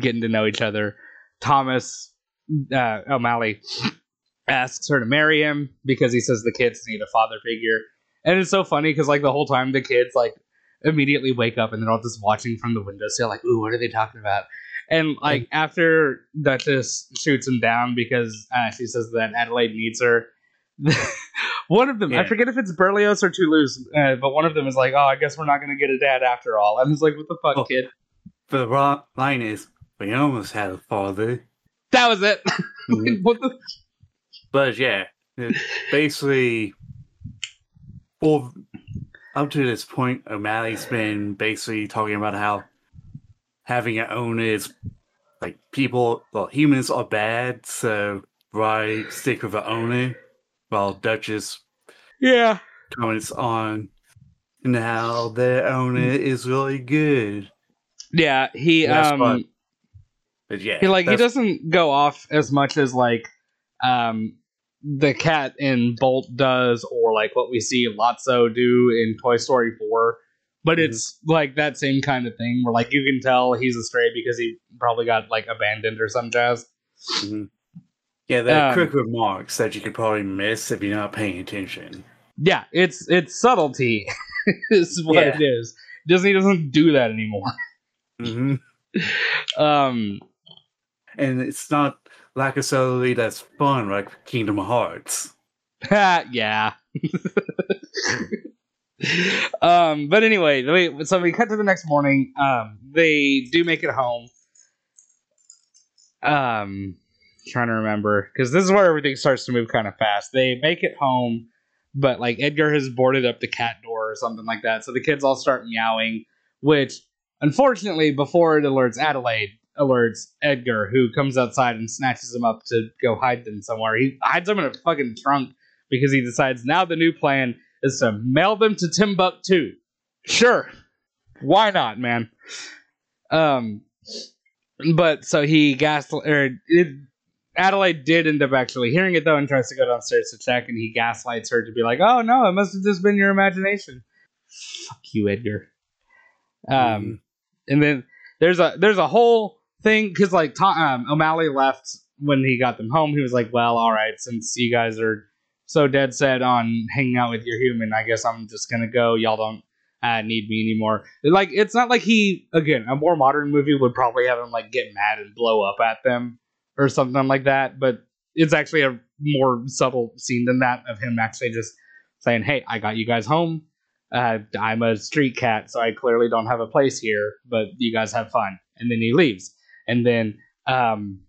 getting to know each other. Thomas uh, o'malley asks her to marry him because he says the kids need a father figure. And it's so funny because like the whole time the kids like immediately wake up and they're all just watching from the window so like ooh what are they talking about? And like after duchess shoots him down because uh, she says that adelaide needs her one of them i forget if it's berlioz or toulouse uh, but one of them is like oh i guess we're not gonna get a dad after all. And it's like what the fuck Oh. kid? The ro- line is, we almost had a father. That was it Mhm. what the But yeah, basically, well, up to this point, O'Malley's been basically talking about how having an owner is like people, well, humans are bad, so why stick with the owner? While Duchess yeah comments on and how their owner is really good. yeah he That's um what- But yeah, he like he doesn't go off as much as like um the cat in Bolt does or like what we see Lotso do in Toy Story 4 but Mhm. it's like that same kind of thing where like you can tell he's a stray because he probably got like abandoned or some jazz Yeah, there are Um, quick remarks that you could probably miss if you're not paying attention. yeah it's it's subtlety is what Yeah. it is Disney doesn't do that anymore. hmm Um, And it's not like a solely that's fun like Kingdom Hearts. yeah. um, but anyway, we, so we cut to the next morning. Um, they do make it home. Um, trying to remember because this is where everything starts to move kind of fast. They make it home, but like Edgar has boarded up the cat door or something like that, so the kids all start meowing. Which, unfortunately, before it alerts Adelaide, alerts Edgar, who comes outside and snatches them up to go hide them somewhere. He hides them in a fucking trunk because he decides now the new plan is to mail them to Timbuktu. Sure, why not, man? Um, but so he gas or it, Adelaide did end up actually hearing it though and tries to go downstairs to check, and he gaslights her to be like, "Oh no, it must have just been your imagination." Fuck you, Edgar. Um, and then there's a there's a whole thing because like Tom, um, O'Malley left when he got them home. He was like, "Well, all right, since you guys are so dead set on hanging out with your human, I guess I'm just gonna go. Y'all don't uh, need me anymore." Like, it's not like he again a more modern movie would probably have him like get mad and blow up at them or something like that, but it's actually a more subtle scene than that of him actually just saying, "Hey, I got you guys home." uh, I'm a street cat, so I clearly don't have a place here, but you guys have fun. And then he leaves. And then um,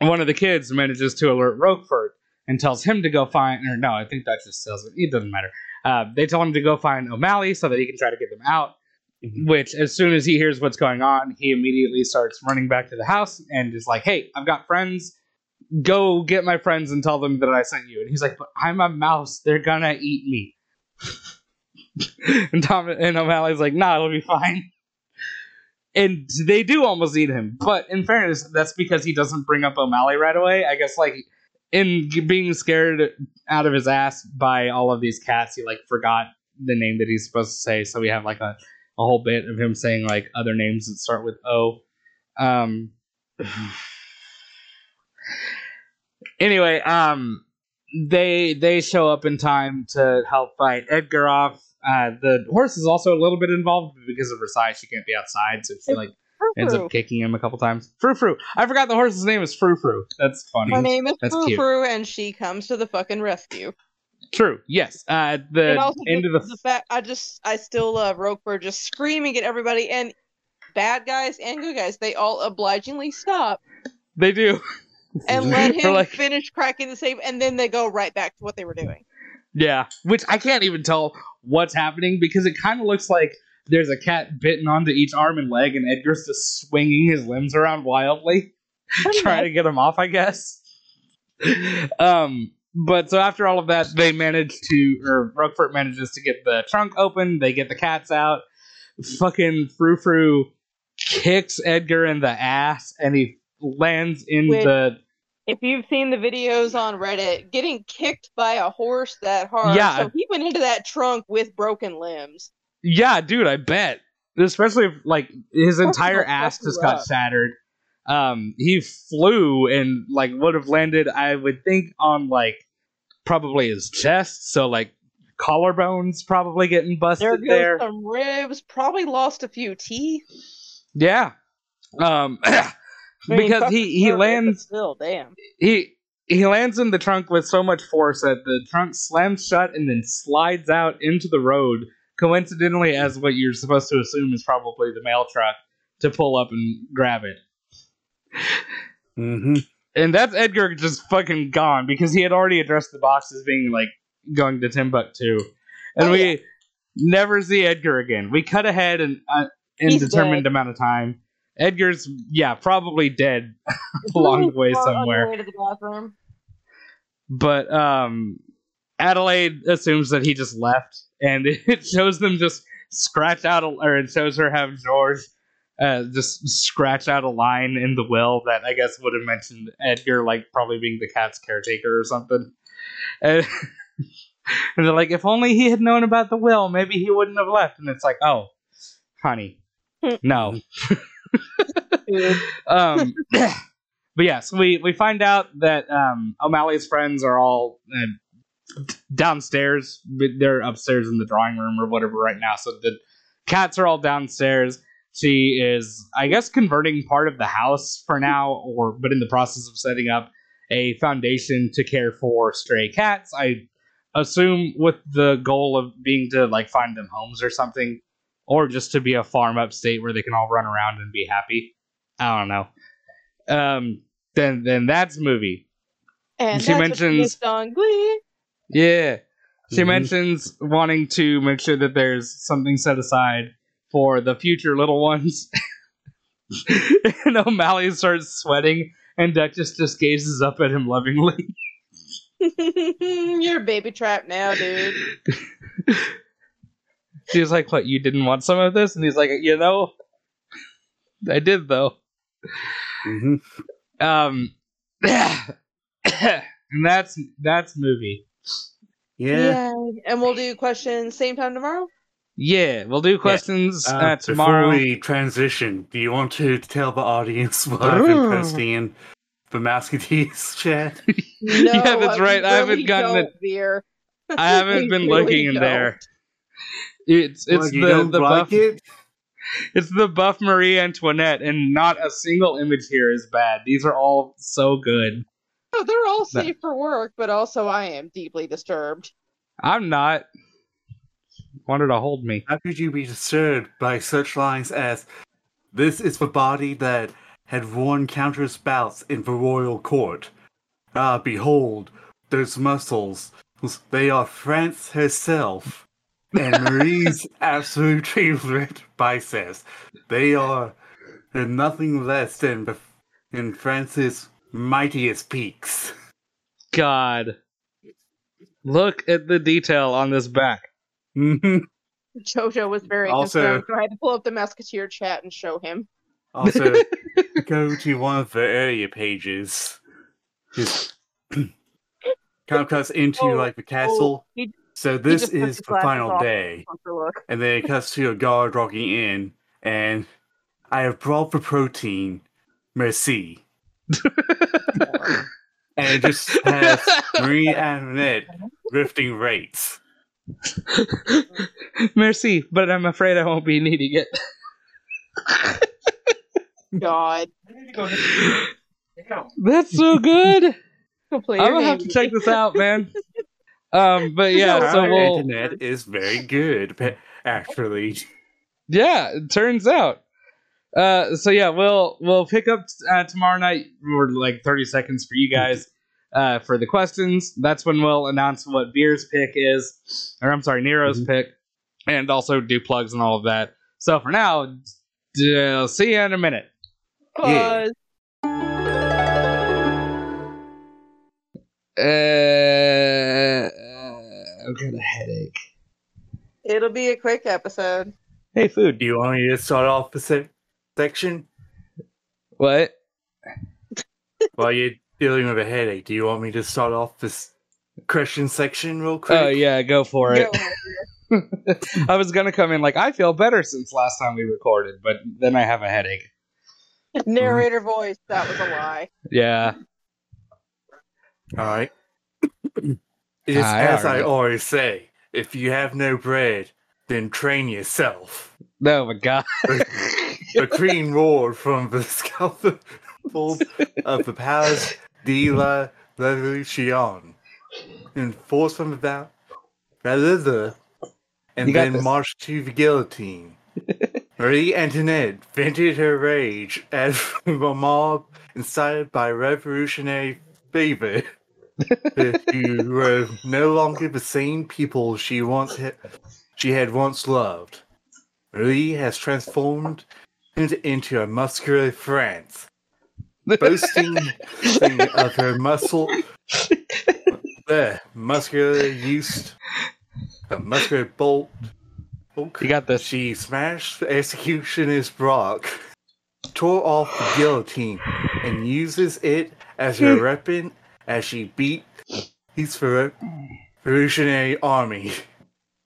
one of the kids manages to alert Roquefort and tells him to go find, or no, I think that just tells it, it doesn't matter. Uh, they tell him to go find O'Malley so that he can try to get them out. Which, as soon as he hears what's going on, he immediately starts running back to the house and is like, hey, I've got friends. Go get my friends and tell them that I sent you. And he's like, but I'm a mouse. They're gonna eat me. and Tom and O'Malley's like, nah, it'll be fine. And they do almost eat him, but in fairness, that's because he doesn't bring up O'Malley right away. I guess like in being scared out of his ass by all of these cats, he like forgot the name that he's supposed to say. So we have like a, a whole bit of him saying like other names that start with O. Um. anyway, um, they they show up in time to help fight Edgar off. Uh, the horse is also a little bit involved because of her size. She can't be outside, so she like ends up kicking him a couple times. Frou Frou. I forgot the horse's name is Frou Frou. That's funny. Her name is That's Frou cute. Frou, and she comes to the fucking rescue. True. Yes. Uh, the end of the the fact I just I still love Roquefort just screaming at everybody and bad guys and good guys. They all obligingly stop they do. and let him like- finish cracking the safe, and then they go right back to what they were doing. Yeah, which I can't even tell what's happening because it kind of looks like there's a cat bitten onto each arm and leg, and Edgar's just swinging his limbs around wildly, trying to get him off. I guess. um, but so after all of that, they manage to, or Roquefort manages to get the trunk open. They get the cats out. Fucking Frou Frou kicks Edgar in the ass, and he lands in Which- the If you've seen the videos on Reddit, getting kicked by a horse that hard, Yeah. so he went into that trunk with broken limbs. Yeah, dude, I bet. Especially if like his entire ass just got up. shattered. Um, he flew and like would have landed, I would think, on like probably his chest. So like collarbones probably getting busted There goes there. some ribs. Probably lost a few teeth. Yeah. Um, I mean, because he he hurt it, but lands Still, damn. he he lands in the trunk with so much force that the trunk slams shut and then slides out into the road coincidentally as what you're supposed to assume is probably the mail truck to pull up and grab it Mm-hmm. and that's edgar just fucking gone because he had already addressed the box as being like going to timbuktu and Oh, we yeah. never see edgar again we cut ahead an uh, He's indeterminate dead. amount of time edgar's yeah probably dead along the way somewhere your way to the bathroom. but um Adelaide assumes that he just left and it shows them just scratch out a, or it shows her have George uh, just scratch out a line in the will that I guess would have mentioned Edgar like probably being the cat's caretaker or something. And, and they're like, if only he had known about the will, maybe he wouldn't have left. And it's like, oh, honey, no. Um, but yes, we we find out that um, O'Malley's friends are all uh, downstairs. They're upstairs in the drawing room or whatever right now. So the cats are all downstairs. She is, I guess, converting part of the house for now, or but in the process of setting up a foundation to care for stray cats. I assume with the goal of being to like find them homes or something, or just to be a farm upstate where they can all run around and be happy. I don't know. Um, then then that's movie. And She that's mentions- missed on Glee. Yeah. She Mhm. mentions wanting to make sure that there's something set aside for the future little ones. and O'Malley starts sweating, and Duchess just gazes up at him lovingly. You're a baby trap now, dude. She's like, What, you didn't want some of this? And he's like, You know, I did though. hmm Um, and that's that's movie. Yeah. And we'll do questions same time tomorrow. Yeah, we'll do questions Uh, uh, tomorrow. Before we transition, do you want to tell the audience what I've been posting in the Masketeers chat? No, Yeah, that's I right. I haven't really gotten it. Beer. I haven't been really looking in don't. there. It's it's What, you the don't the like buff it? it's the buff Marie Antoinette, and not a single image here is bad. These are all so good. No, they're all No. safe for work, but also I am deeply disturbed. I'm not. Wanted to hold me. How could you be disturbed by such lines as, This is the body that had worn countless bouts in the royal court. Ah, behold, those muscles. They are France herself. And Marie's absolute favorite biceps. They are they're nothing less than in France's mightiest peaks. God, look at the detail on this back. Mhm. Jojo was very Also- concerned, so I had to pull up the Musketeer chat and show him. Also, go to one of the earlier pages. Just kind of cuts into Oh, like the castle. he- so this is the final day, and then it cuts to a guard walking in, and I have brought the protein, merci, and it just has Marie Antoinette lifting rates. Merci, but I'm afraid I won't be needing it. God. That's so good. I'm gonna have to check this out, man. Um, but yeah, so Marie we'll Antoinette is very good, actually. yeah, it turns out. Uh, so yeah, we'll we'll pick up uh, tomorrow night. We're like 30 seconds for you guys uh, for the questions. That's when we'll announce what Vir's pick is, or I'm sorry, Nero's Mhm. pick, and also do plugs and all of that. So for now, d- see you in a minute. Yeah. Uh, I've got a headache. It'll be a quick episode. Hey, food. Do you want me to start off the se- section? What? While you're dealing with a headache, do you want me to start off this question section real oh, quick? Oh yeah, go for it. Go. I was gonna come in like I feel better since last time we recorded, but then I have a headache. Narrator voice. That was a lie. Yeah. All right. It's ah, I as I already- always say: if you have no bread, then train yourself. Oh my god. The queen roared from the scaffold of the Palace de la Revolution, and forced from about rather, and You then marched to the guillotine. Marie Antoinette vented her rage at the mob incited by revolutionary fever. Who were no longer the same people she once had, she had once loved. Marie has transformed into, a muscular France, boasting of her muscle, the muscular use, a muscular bolt. You got this. She smashed the executioner's block, tore off the guillotine, and uses it as her weapon as she beat his revolutionary army.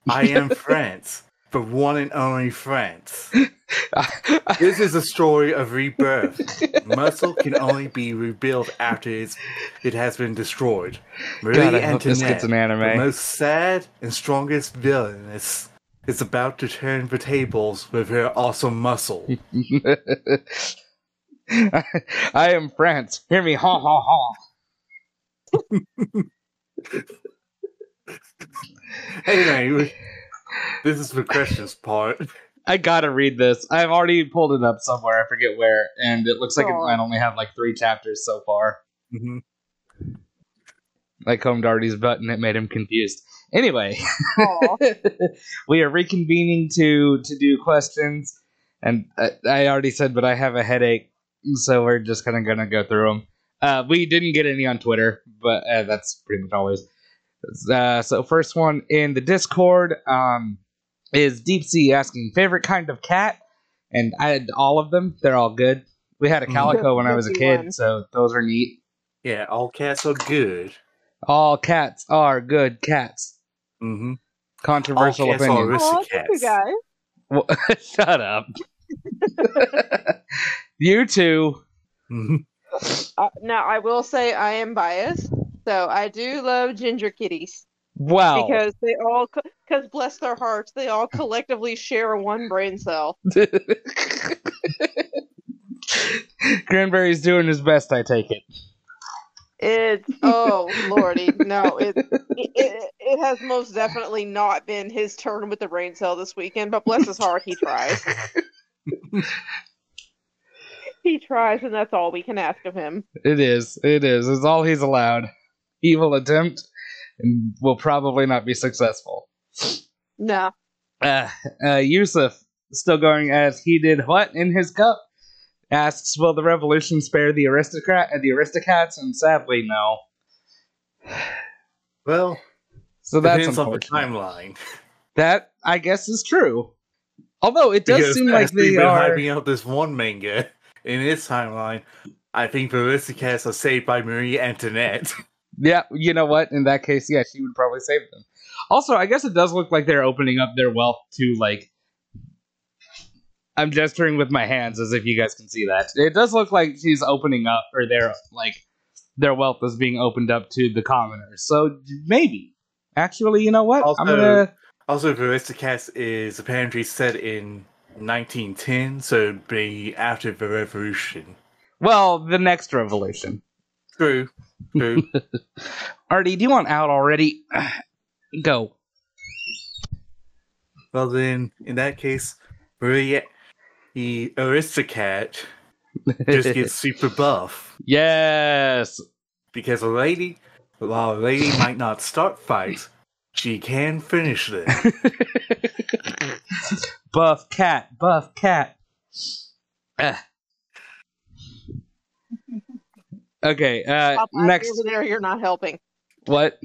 I am France, the one and only France. This is a story of rebirth. Muscle can only be rebuilt after it's, it has been destroyed. Marie God, I Antoinette, an the most sad and strongest villainess is about to turn the tables with her awesome muscle. I am France. Hear me, ha ha ha. anyway, this is the questions part. I gotta read this. I've already pulled it up somewhere. I forget where, and it looks like it might only have like three chapters so far. Mhm. I combed Artie's butt, and it made him confused. Anyway, we are reconvening to to do questions, and I, I already said, but I have a headache, so we're just kind of gonna go through them. Uh, we didn't get any on Twitter, but uh, that's pretty much always. Uh, so first one in the Discord um, is Deep Sea asking favorite kind of cat, and I had all of them. They're all good. We had a Mhm. calico when I was a kid, so those are neat. Yeah, all cats are good. All cats are good cats. Mm-hmm. Controversial All cats are opinion. ris- Aw, thank you guys. Well, shut up. you two. hmm Uh, now I will say I am biased, so I do love ginger kitties Wow. because they all, because bless their hearts, they all collectively share one brain cell. Granberry's doing his best, I take it. It's oh lordy, no, it, it it it has most definitely not been his turn with the brain cell this weekend, but bless his heart, he tries. he tries, and that's all we can ask of him. It is. It is. It's all he's allowed. Evil attempt and will probably not be successful. No, Uh, uh, Yusuf, still going as he did what in his cup? Asks, will the revolution spare the aristocrat and the aristocrats? And sadly, no. Well, So that's depends on the timeline. That I guess is true. Although it does Because seem like they are. hyping out this one main manga in its timeline. I think the Aristocats are saved by Marie Antoinette. Yeah, you know what? In that case, yeah, she would probably save them. Also, I guess it does look like they're opening up their wealth to like. I'm gesturing with my hands as if you guys can see that. It does look like she's opening up, or their like their wealth is being opened up to the commoners. So maybe, actually, you know what? I'm Also- gonna. Also, the Aristocats is apparently set in 1910, so it'd be after the revolution. Well, the next revolution. True. True. Artie, do you want out already? Go. well, then, in that case, Marie, the Aristocat, just gets super buff. yes. Because a lady, while a lady might not start fights, she can finish this. buff cat, buff cat. Okay, uh, Pop, next. over there, you're not helping. What?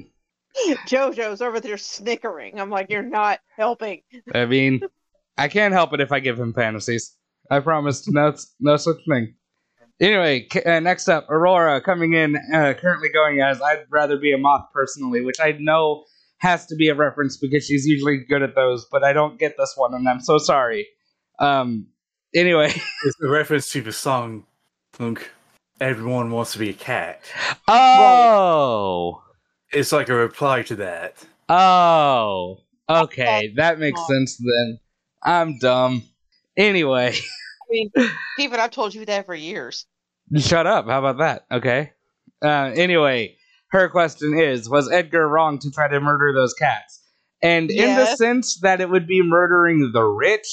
JoJo's over there snickering. I'm like, you're not helping. I mean, I can't help it if I give him fantasies. I promised no, no such thing. Anyway, uh, next up, Aurora coming in, uh, currently going as I'd rather be a moth personally, which I know has to be a reference because she's usually good at those, but I don't get this one, and I'm so sorry. Um. Anyway, it's a reference to the song, Lunk, Everyone Wants to Be a Cat. oh, It's like a reply to that. oh, okay, that makes sense then. I'm dumb. Anyway. I mean, Stephen, I've told you that for years. Shut up. How about that? Okay. Uh, anyway, her question is Was Edgar wrong to try to murder those cats? And in the sense that it would be murdering the rich,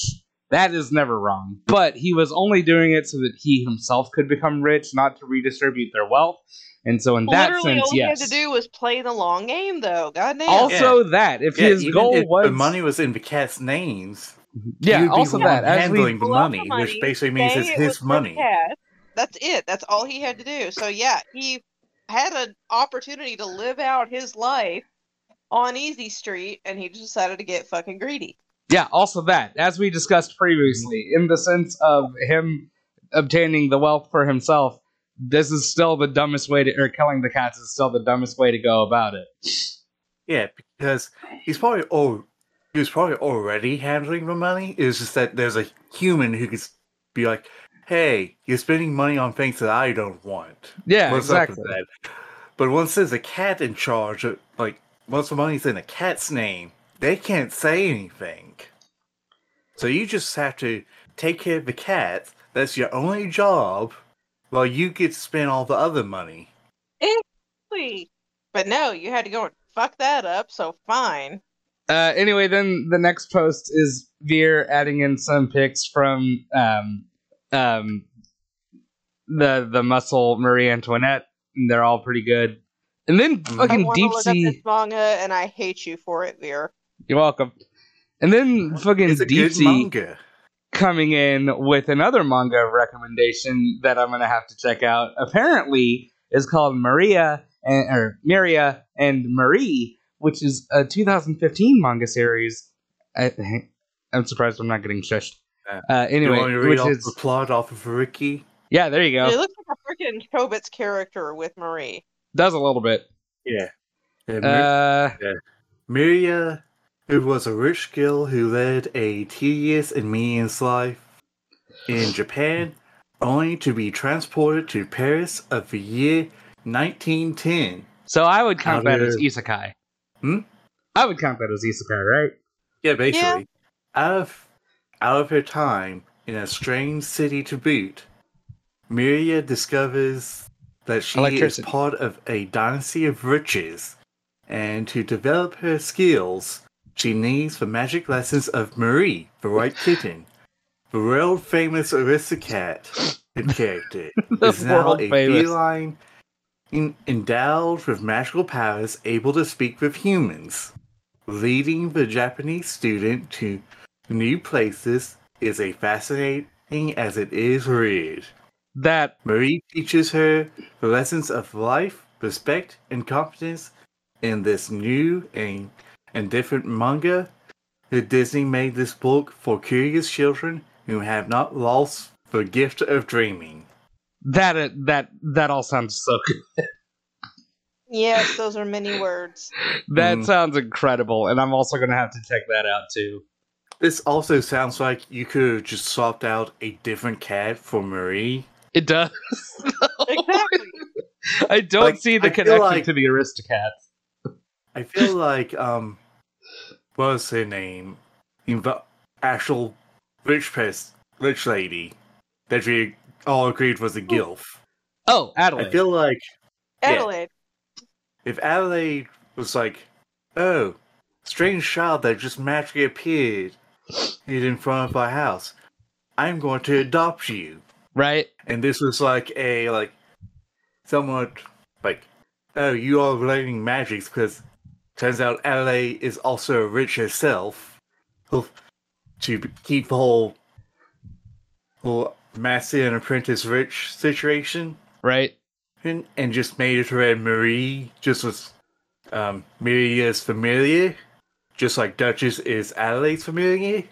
that is never wrong. But he was only doing it so that he himself could become rich, not to redistribute their wealth. And so, in that Literally, sense, all he had to do was play the long game, though. god Goddamn. Also, that if his goal if was the money was in the cat's names. yeah, you'd also the that as handling the Pull out money, the which basically means it's his was money. cat. That's it. That's all he had to do. So yeah, he had an opportunity to live out his life on Easy Street, and he decided to get fucking greedy. Yeah, also that, as we discussed previously, in the sense of him obtaining the wealth for himself, this is still the dumbest way to, or killing the cats is still the dumbest way to go about it. Yeah, because he's probably oh, he was probably already handling the money. It's just that there's a human who could be like, "Hey, you're spending money on things that I don't want." Yeah, What's exactly. that? But once there's a cat in charge, uh, like once the money's in a cat's name, they can't say anything. So you just have to take care of the cats. That's your only job, while you get to spend all the other money. Exactly. But no, you had to go and fuck that up, so fine. Uh, anyway, then the next post is Vir adding in some pics from um, um, the the muscle Marie Antoinette. And they're all pretty good. And then Mhm. I fucking want deep look up sea. this manga, and I hate you for it, Vir. You're welcome. And then fucking It's deep sea coming in with another manga recommendation that I'm gonna have to check out. Apparently, is called Maria and or Maria and Marie, which is a 2015 manga series. I, I'm surprised I'm not getting shushed. Uh, Uh, You anyway, want me to read which off is the plot off of Ricky? yeah, there you go. It looks like a freaking Chobits character with Marie. Does a little bit. Yeah. yeah Mir- Uh, Miria, who was a rich girl who led a tedious and meaningless life in Japan, only to be transported to Paris of the year 1910. so I would count that as did- isekai. Hmm? I would count that as isekai, right? Yeah, basically. Out of out of her time in a strange city to boot, Miria discovers that she is part of a dynasty of riches, and to develop her skills, she needs the magic lessons of Marie, the white kitten, the world famous aristocrat character. Is now a famous. feline en- endowed with magical powers, able to speak with humans. Leading the Japanese student to new places is a fascinating as it is weird. That Marie teaches her the lessons of life, respect, and confidence in this new and, and different manga. The Disney made this book for curious children who have not lost the gift of dreaming. that uh, that that all sounds so good. Yes, those are many words. That Mhm. sounds incredible, and I'm also gonna have to check that out too. This also sounds like you could have just swapped out a different cat for Marie. It does. Exactly. I don't Like, see the I connection like- to the Aristocats. I feel like um, what was her name? In the actual rich person, rich lady that we all agreed was a gilf. Oh, Adelaide. I feel like Yeah. Adelaide. if Adelaide was like, "Oh, strange child that just magically appeared here in front of our house, I'm going to adopt you," right? and this was like a like somewhat like, "Oh, you are learning magics because turns out Adelaide is also rich herself." To keep the whole whole master and apprentice rich situation Right. and, and just made it to where Marie just was um Maria's familiar, just like Duchess is Adelaide's familiar.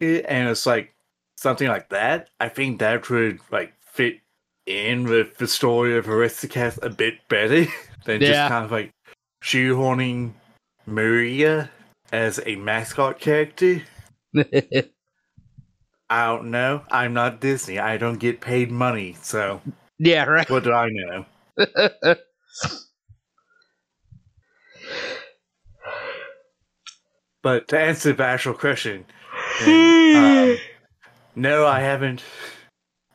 And it's like something like that. I think that would like fit in with the story of Aristocats a bit better than Yeah. just kind of like shoehorning Maria as a mascot character. I don't know. I'm not Disney. I don't get paid money, so yeah, right. what do I know? But to answer the actual question, and, um, no, I haven't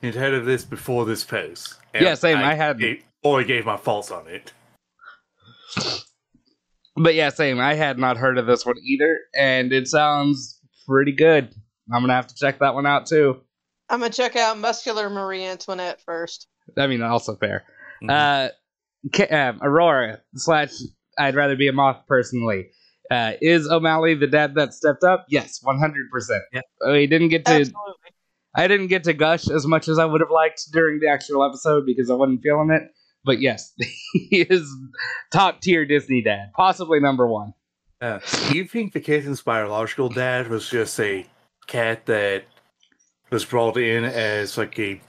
had heard of this before this post. And Yeah, same, I hadn't. gave- Or I gave my faults on it. but yeah, same. I had not heard of this one either, and it sounds pretty good. I'm gonna have to check that one out too. I'm gonna check out Muscular Marie Antoinette first. I mean, also fair. Mhm. Uh, Ca- um, Aurora slash I'd rather be a moth personally. Uh, is O'Malley the dad that stepped up? Yes, one hundred percent. Yeah. We didn't get to. Absolutely. I didn't get to gush as much as I would have liked during the actual episode because I wasn't feeling it. But yes, he is top tier Disney dad, possibly number one. Uh, do you think the kitten's biological dad was just a cat that was brought in as like a like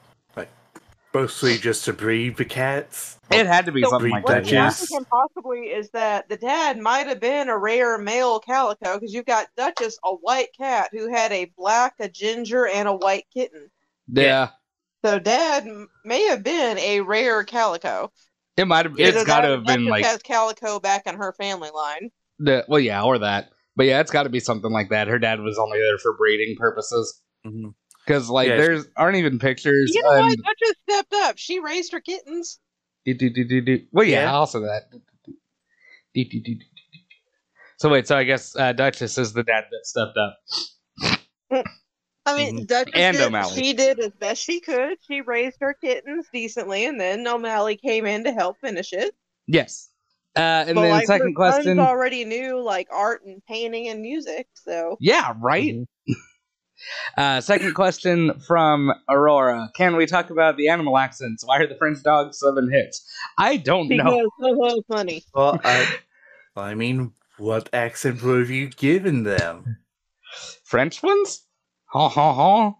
mostly just to breed the cats? It had to be So something like that. Duchess. I'm Yeah. possibly is that the dad might have been a rare male calico because you've got Duchess, a white cat who had a black, a ginger, and a white kitten. Yeah, So dad may have been a rare calico. it might have. Either It's got to have been Duchess like has calico back in her family line. the. Well, yeah, or that. But yeah, it's got to be something like that. Her dad was only there for breeding purposes. Mhm. Because like Yeah, there's aren't even pictures. You know what? um, Duchess stepped up. She raised her kittens. do, do, do, do, do. Well, yeah, Yeah. also that. Do, do, do, do, do, do. So wait, so I guess uh, Duchess is the dad that stepped up. I mean, Mhm. Duchess And did, O'Malley. she did as best she could. She raised her kittens decently, and then O'Malley came in to help finish it. Yes. Uh, and but then like, second question. already knew like art and painting and music, so Yeah, right. Uh, second question from Aurora. Can we talk about the animal accents? Why are the French dogs southern hits? I don't know. because so funny. Well, I, I mean, what accent were you giving them? French ones? Ha ha ha.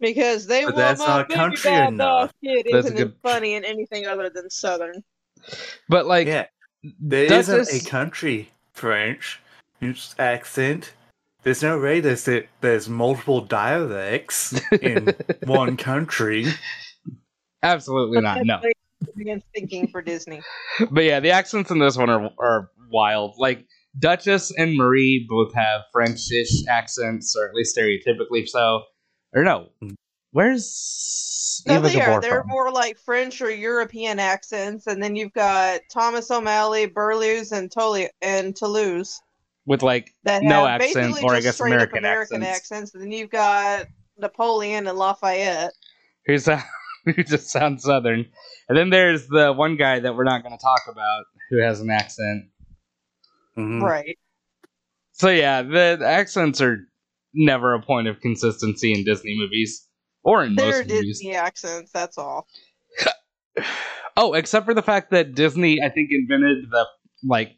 Because they But want that's my not baby country bad enough. dog Kid that's isn't good- as funny in anything other than southern. But like, yeah, there Duchess- not a country French accent. There's no way there's there's multiple dialects in one country. absolutely not. No. Against thinking for Disney. But yeah, the accents in this one are are wild. Like Duchess and Marie both have Frenchish accents, or at least stereotypically so. Or no, where's No, Eva they are. They're from? more like French or European accents, and then you've got Thomas O'Malley, Berlioz, and Tole and Toulouse With like that No have accent, or I guess American American accents. accents. And then you've got Napoleon and Lafayette. who's a, who just sounds southern, and then there's the one guy that we're not going to talk about who has an accent. Mhm. Right. So yeah, the, the accents are never a point of consistency in Disney movies or in They're most movies. Disney accents. That's all. Oh, except for the fact that Disney, I think, invented the like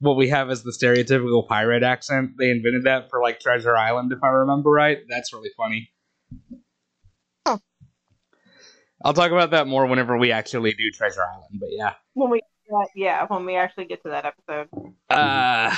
what we have as the stereotypical pirate accent. They invented that for like Treasure Island, if I remember right. That's really funny. Huh. I'll talk about that more whenever we actually do Treasure Island. But yeah. When we yeah, when we actually get to that episode. Uh,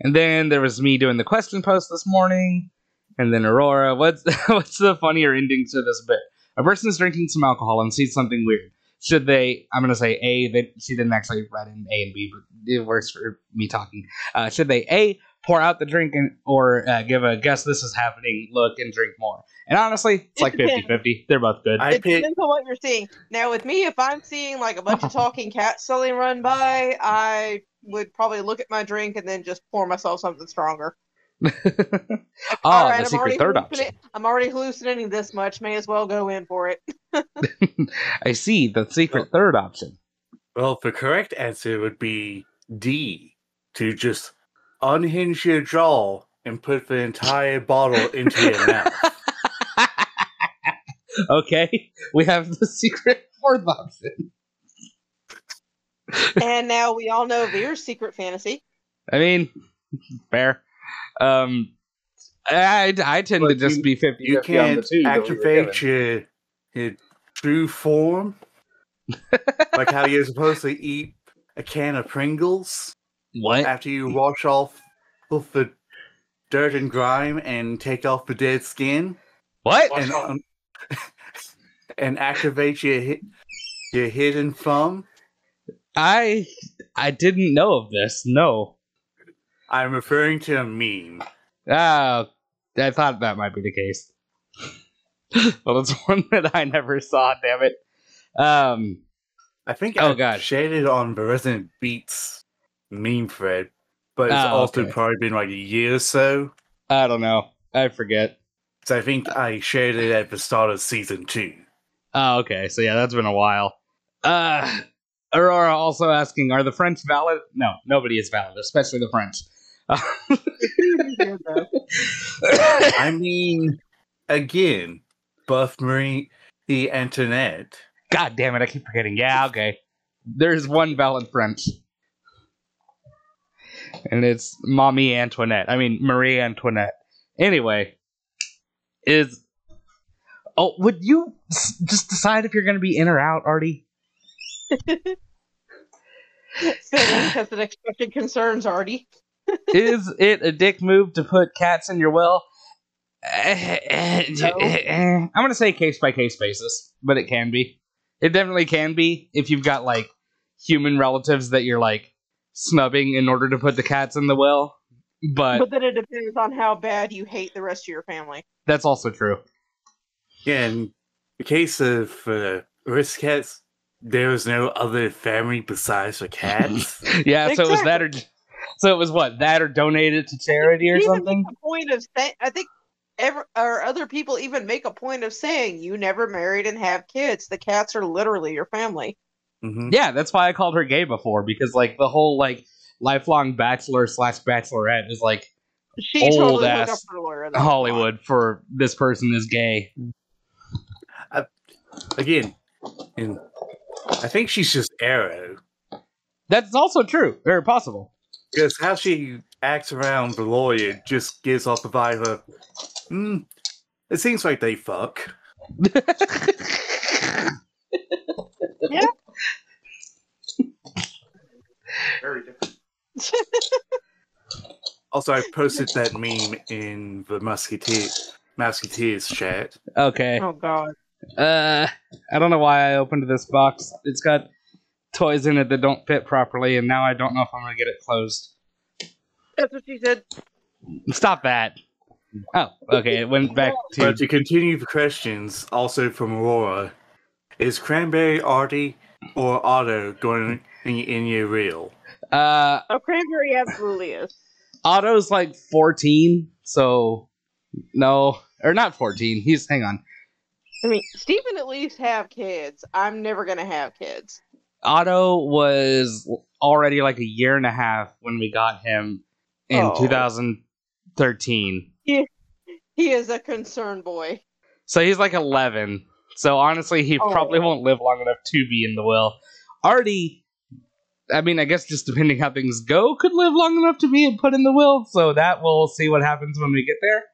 and then there was me doing the question post this morning, and then Aurora. What's what's the funnier ending to this bit? A person is drinking some alcohol and sees something weird. Should they? I'm gonna say A. That she didn't actually write in A and B, but it works for me talking. Uh, should they A pour out the drink and or uh, give a guess this is happening look and drink more? And honestly, it's It like 50 50. They're both good. I it pick depends on what you're seeing. Now, with me, if I'm seeing like a bunch of talking cats suddenly run by, I would probably look at my drink and then just pour myself something stronger. Oh, All right, the I'm secret already third hallucinating- option. I'm already hallucinating this much. May as well go in for it. I see the secret Oh. third option. Well, the correct answer would be D. To just unhinge your jaw and put the entire bottle into your mouth. okay, we have the secret fourth option. and now we all know Vir's secret fantasy. I mean, fair. Um, I, I tend to just you- be 50 You 50 on the can't two. that we were activate given. your, your true form. like how you're supposed to eat a can of Pringles What? after you wash off off the dirt and grime and take off the dead skin What? and um, and activate your hi- your hidden thumb. I I didn't know of this. No. I'm referring to a meme. Ah, I thought that might be the case. well, it's one that I never saw. Damn it. Um. I think Oh, I God. shared it on the Resident Beats meme thread, but it's Oh, also okay. probably been like a year or so. I don't know. I forget. So I think I shared it at the start of season two. Oh, okay. So yeah, that's been a while. Uh Aurora also asking, are the French valid? No, nobody is valid, especially the French. I mean, again, Buff Marie the Antoinette. God damn it, I keep forgetting. Yeah, okay. There's one valid French. And it's Mommy Antoinette. I mean, Marie Antoinette. Anyway, is. Oh, would you s- just decide if you're going to be in or out, Artie? Fitting because it expected concerns already. Is it a dick move to put cats in your will? Eh, eh, I'm gonna say case by case basis, but it can be. It definitely can be if you've got like human relatives that you're like snubbing in order to put the cats in the will. but, But then it depends on how bad you hate the rest of your family. that's also true. Yeah, in the case of uh, risk cats, there was no other family besides the cats. Yeah, so it was that or so it was what that or donate it to charity or Even something. make a point of saying, I think, ever or other people even make a point of saying you never married and have kids. The cats are literally your family. hmm Yeah, that's why I called her gay before because like the whole like lifelong bachelor slash bachelorette is like She Old totally ass hooked lawyer. That's Hollywood for this person is gay. Again, and I think she's just Arrow That's also true, Very possible. Because how she acts around the lawyer just gives off the vibe of, hmm, it seems like they fuck. yeah. Very different. Also, I posted that meme in the Musketeer Musketeers chat. okay. Oh god. Uh, I don't know why I opened this box. It's got toys in it that don't fit properly, and now I don't know if I'm gonna get it closed. That's what she said. Stop that. Oh, okay. It went back to. But to continue the questions, also from Aurora, is Cranberry Artie or Otto going in, in your reel? Uh, Oh, cranberry absolutely is. Otto's like 14, so no, or not 14. He's hang on. I mean, Stephen at least have kids. I'm never gonna have kids. Otto was already like a year and a half when we got him in Oh. 2013. He is a concerned boy. So he's like 11. So honestly, he Oh. probably won't live long enough to be in the will. Artie, I mean, I guess just depending how things go, could live long enough to be put in the will. So that we'll see what happens when we get there.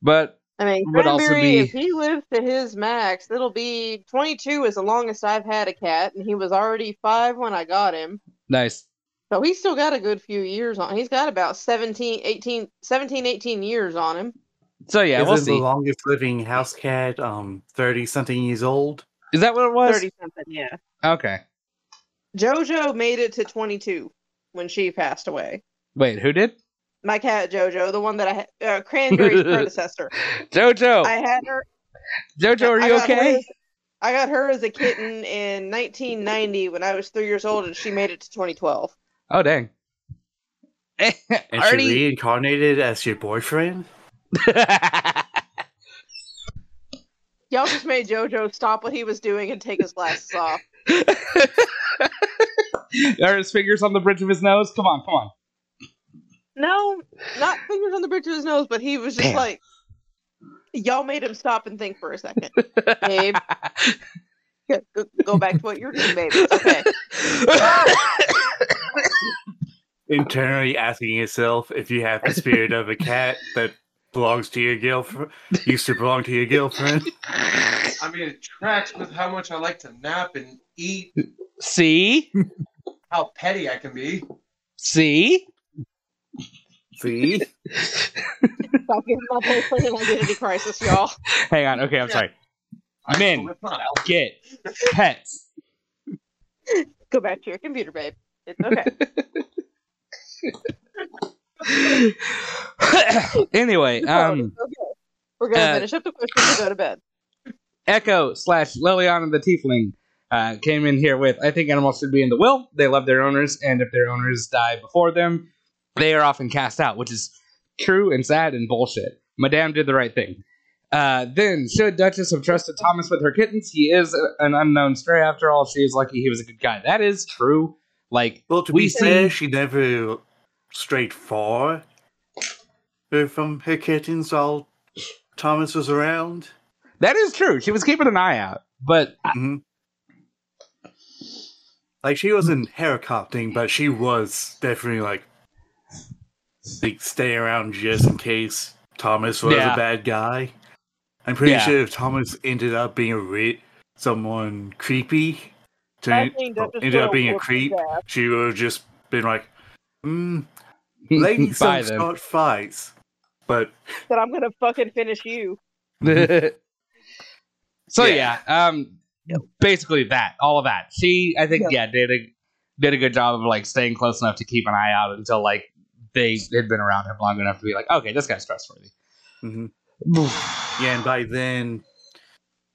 But I mean, Would also Cranberry, be- if he lives to his max, it'll be 22 is the longest I've had a cat, and he was already five when I got him. nice. So he's still got a good few years on. He's got about 17, 18, 17, 18 years on him. So yeah, is we'll it the see. longest living house cat, um, 30 something years old? Is that what it was? 30 something, yeah. Okay. JoJo made it to 22 when she passed away. Wait, who did? My cat JoJo, the one that I had, uh, Cranberry's predecessor. Jojo. I had her. Jojo, are you got okay? as- I got her as a kitten in 1990 when I was three years old, and she made it to 2012. Oh dang. And she reincarnated as your boyfriend? Y'all just made JoJo stop what he was doing and take his glasses off. Are his fingers on the bridge of his nose? Come on, come on. No, not fingers on the bridge of his nose, but he was just Damn. like, y'all made him stop and think for a second. Babe, go, go back to what you're doing, babe. It's okay. Internally asking yourself if you have the spirit of a cat that belongs to your girlfriend, used to belong to your girlfriend. I mean, it tracks with how much I like to nap and eat, See? how petty I can be. See? See? Stop giving my boyfriend an identity crisis, y'all. Hang on. Okay, I'm sorry. I Men. slip not. Get pets. Go back to your computer, babe. It's okay. anyway, um, Okay. We're gonna uh, finish up the questions and go to bed. Echo slash Liliana the Tiefling uh, came in here with I think animals should be in the will. They love their owners, and if their owners die before them, they are often cast out, which is true and sad and bullshit. Madame did the right thing. Uh, then, should Duchess have trusted Thomas with her kittens? He is an unknown stray after all. She is lucky he was a good guy. That is true. Like, Well, to We be fair, she never strayed far uh, from her kittens while Thomas was around. that is true. She was keeping an eye out. But hmm Like she wasn't helicoptering, but she was definitely like, like stay around just in case Thomas was Yeah. a bad guy. I'm pretty Yeah. sure if Thomas ended up being a re- someone creepy, to, I think ended up being a creep, his she would have just been like, mm, ladies Bye don't then. start fights. But That I'm gonna fucking finish you. so Yeah. yeah, um, basically that, all of that. She, I think, Yep. yeah, did a did a good job of like staying close enough to keep an eye out until like they had been around him long enough to be like, okay, this guy's trustworthy. Mhm. Yeah, and by then,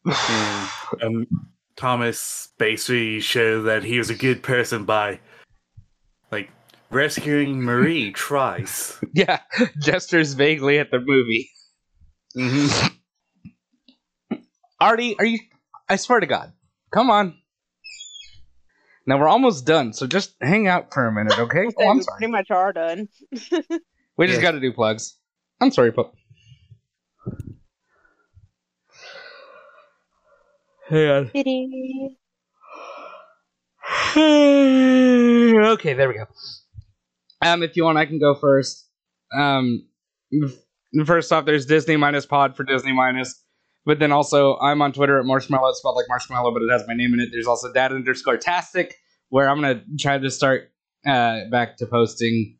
and, um, Thomas basically showed that he was a good person by, like, rescuing Marie twice. yeah, gestures vaguely at the movie. Mhm. Artie, are you? I swear to God, come on. Now we're almost done, so just hang out for a minute, okay? Oh, I'm sorry. pretty much are done. We just Yeah. got to do plugs. I'm sorry, Pup. Hang on. okay, there we go. Um, if you want, I can go first. Um, f- first off, there's Disney minus Pod for Disney minus, but then also I'm on Twitter at Marshmallow. It's spelled like marshmallow, but it has my name in it. There's also Dad underscore Tastic, where I'm gonna try to start uh back to posting,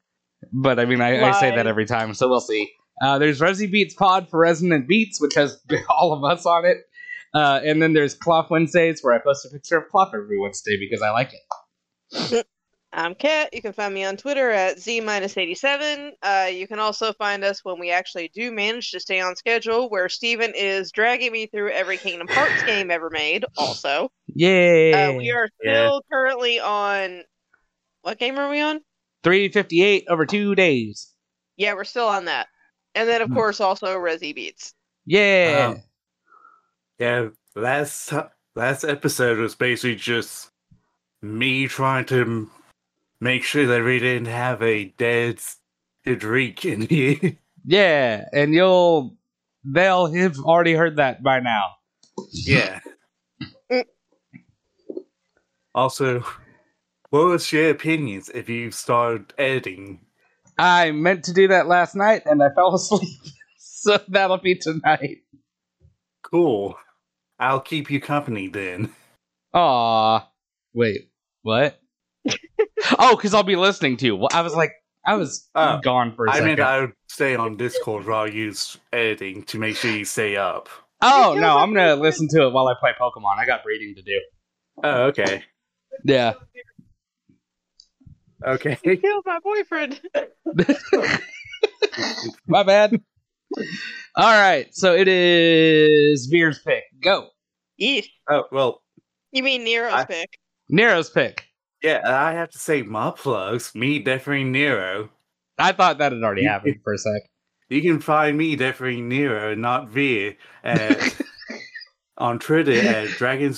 but I mean I, I say that every time, so we'll see. Uh, there's Resi Beats Pod for Resonant Beats, which has all of us on it. Uh, and then there's Cloth Wednesdays, where I post a picture of Cloth every Wednesday because I like it. I'm Kat. You can find me on Twitter at Z-87. Uh, you can also find us when we actually do manage to stay on schedule, where Stephen is dragging me through every Kingdom Hearts game ever made, also. Yay! Uh, we are Yeah. still currently on... What game are we on? 358 over two days. Yeah, we're still on that. And then, of Hmm. course, also Resi Beats. Yeah. Um, yeah, last last episode was basically just me trying to m- make sure that we didn't have a dead Idrik in here. yeah, and you'll they'll have already heard that by now. yeah. Also, what was your opinions if you started editing? I meant to do that last night and I fell asleep. so that'll be tonight. Cool. I'll keep you company then. Aw. Wait, what? Oh, because I'll be listening to. Well, I was like, I was Oh, gone for a I second. meant I would stay on Discord while you s- editing to make sure you stay up. oh no, I'm gonna listen to it while I play Pokemon. I got breeding to do. Oh, okay. Yeah. Okay. Killed my boyfriend. My bad. All right, so it is Vir's pick. Go. Yeesh. Oh, well, You mean Nero's I- pick? Nero's pick. Yeah, I have to say my plugs. Me, definitely Nero. I thought that had already happened for a sec. You can find me, definitely Nero, not Vir, at, on Twitter at Dragon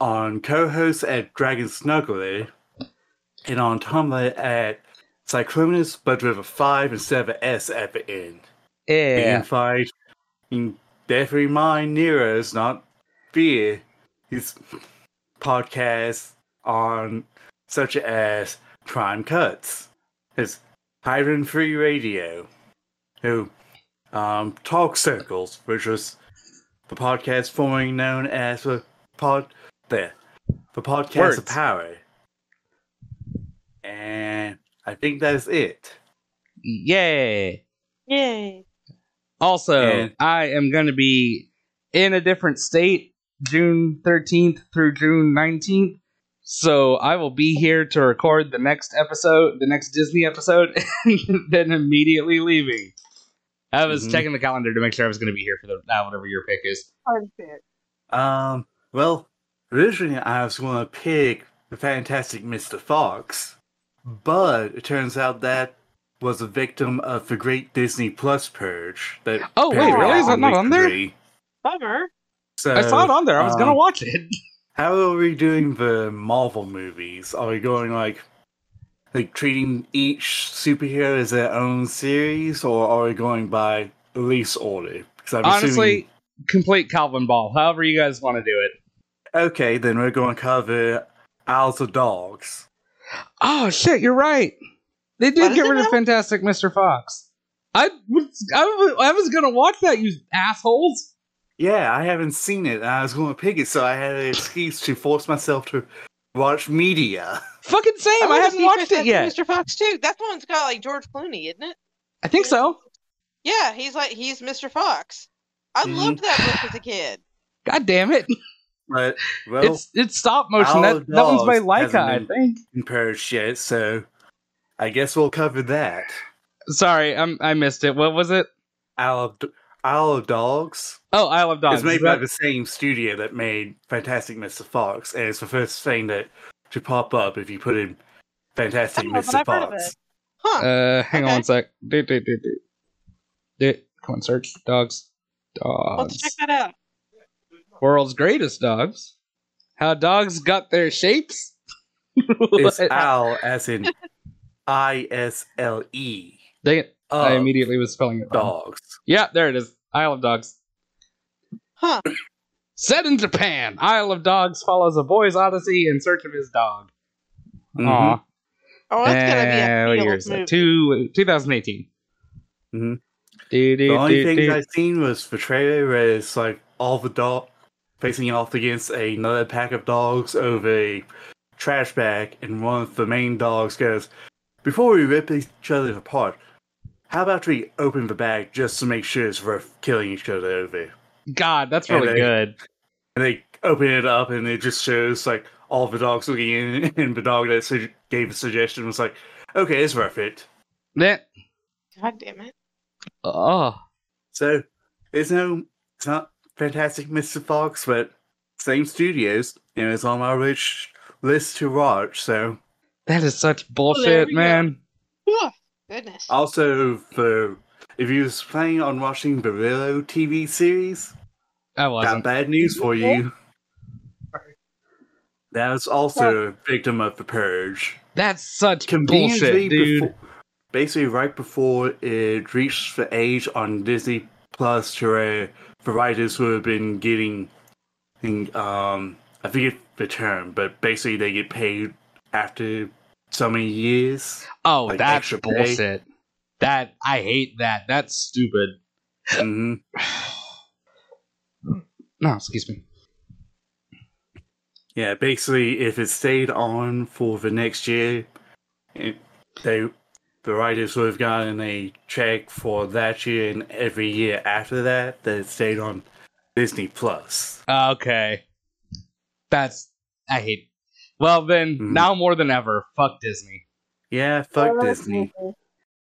on co-host at Dragon Snuggler, and on Tumblr at Cyclonus, but with a 5 instead of an S at the end. Yeah. You can find you can definitely mind Nero's, not Vir. His podcasts on such as Prime Cuts, his Highland Free Radio, who um Talk Circles, which was the podcast formerly known as the pod the the podcast Words. of power. And I think that's it. Yay. Yay. Also, And- I am going to be in a different state June 13th through June 19th. So I will be here to record the next episode, the next Disney episode, and then immediately leaving. I was Mhm. checking the calendar to make sure I was going to be here for the uh, whatever your pick is. Perfect. Um, well, originally I was going to pick the Fantastic Mr. Fox, but it turns out that was a victim of the Great Disney Plus purge. That Oh, wait, really? Is that not on there? three. Bummer. So, I saw it on there. I was going to um, watch it. How are we doing the Marvel movies? Are we going like, like treating each superhero as their own series, or are we going by release order? Because I'm Honestly, complete Calvinball. However you guys want to do it. okay, then we're going to cover Owls of Dogs. Oh shit, you're right. They did is get rid of now? Fantastic Mr. Fox. I was, I was gonna watch that, you assholes. Yeah, I haven't seen it. and I was going to pick it, so I had an excuse to force myself to watch media. Fucking same. I, wanna haven't watched it yet. Mr. Fox too. That one's got like George Clooney, isn't it? I think so. Yeah, he's like he's Mr. Fox. I Mhm. loved that book as a kid. God damn it! But well, it's it's stop motion. That that one's by Dogs Laika, I think. in purge yet, so I guess we'll cover that. Sorry, I'm, I missed it. What was it? Isle of, D- Isle of Dogs Oh, Isle of Dogs. It's made Is by that- the same studio that made Fantastic Mr. Fox, and it's the first thing that should pop up if you put in Fantastic Oh, Mr. I've heard of Fox. Huh. Uh, hang on Okay. one sec. Do, do, do, do. Do. Come on, search. Dogs. Let's check Dogs. that out. World's greatest dogs. How dogs got their shapes? It's What? Owl as in I S L E. Dang it. I immediately was spelling it wrong. Dogs. Yeah, there it is. Isle of Dogs. Huh. Set in Japan, Isle of Dogs follows a boy's odyssey in search of his dog. Mhm. Aw. Oh, that's gonna be a what year is movie. Two, 2018. Mhm. Do, do, The only do, things do. I've seen was the trailer where it's like all the dog facing off against another pack of dogs over a trash bag, and one of the main dogs goes, Before we rip each other apart, how about we open the bag just to make sure it's worth killing each other over? God, that's And really they- good. And they open it up, and it just shows like all the dogs looking in, and the dog that su- gave a suggestion was like, Okay, it's worth it. That, God damn it. oh, So it's no, it's not fantastic, Mr. Fox, but same studios, and it's on my rich list to watch. So that is such bullshit, we man. Whew, goodness. also for if you was planning on watching the Willow TV series, I got wasn't. bad news for you. That was also a victim of the purge. That's such Conveniently, bullshit, dude. before, basically right before it reached the age on Disney Plus to where the writers who have been getting, um, I forget the term, but basically they get paid after so many years. Oh, like that's bullshit. That I hate that. That's stupid. hmm No, excuse me. Yeah, basically, if it stayed on for the next year, it, they the writers would have gotten a check for that year and every year after that that it stayed on Disney Plus. Okay. That's I hate. Well then, Mhm. now more than ever, fuck Disney. Yeah, fuck Disney.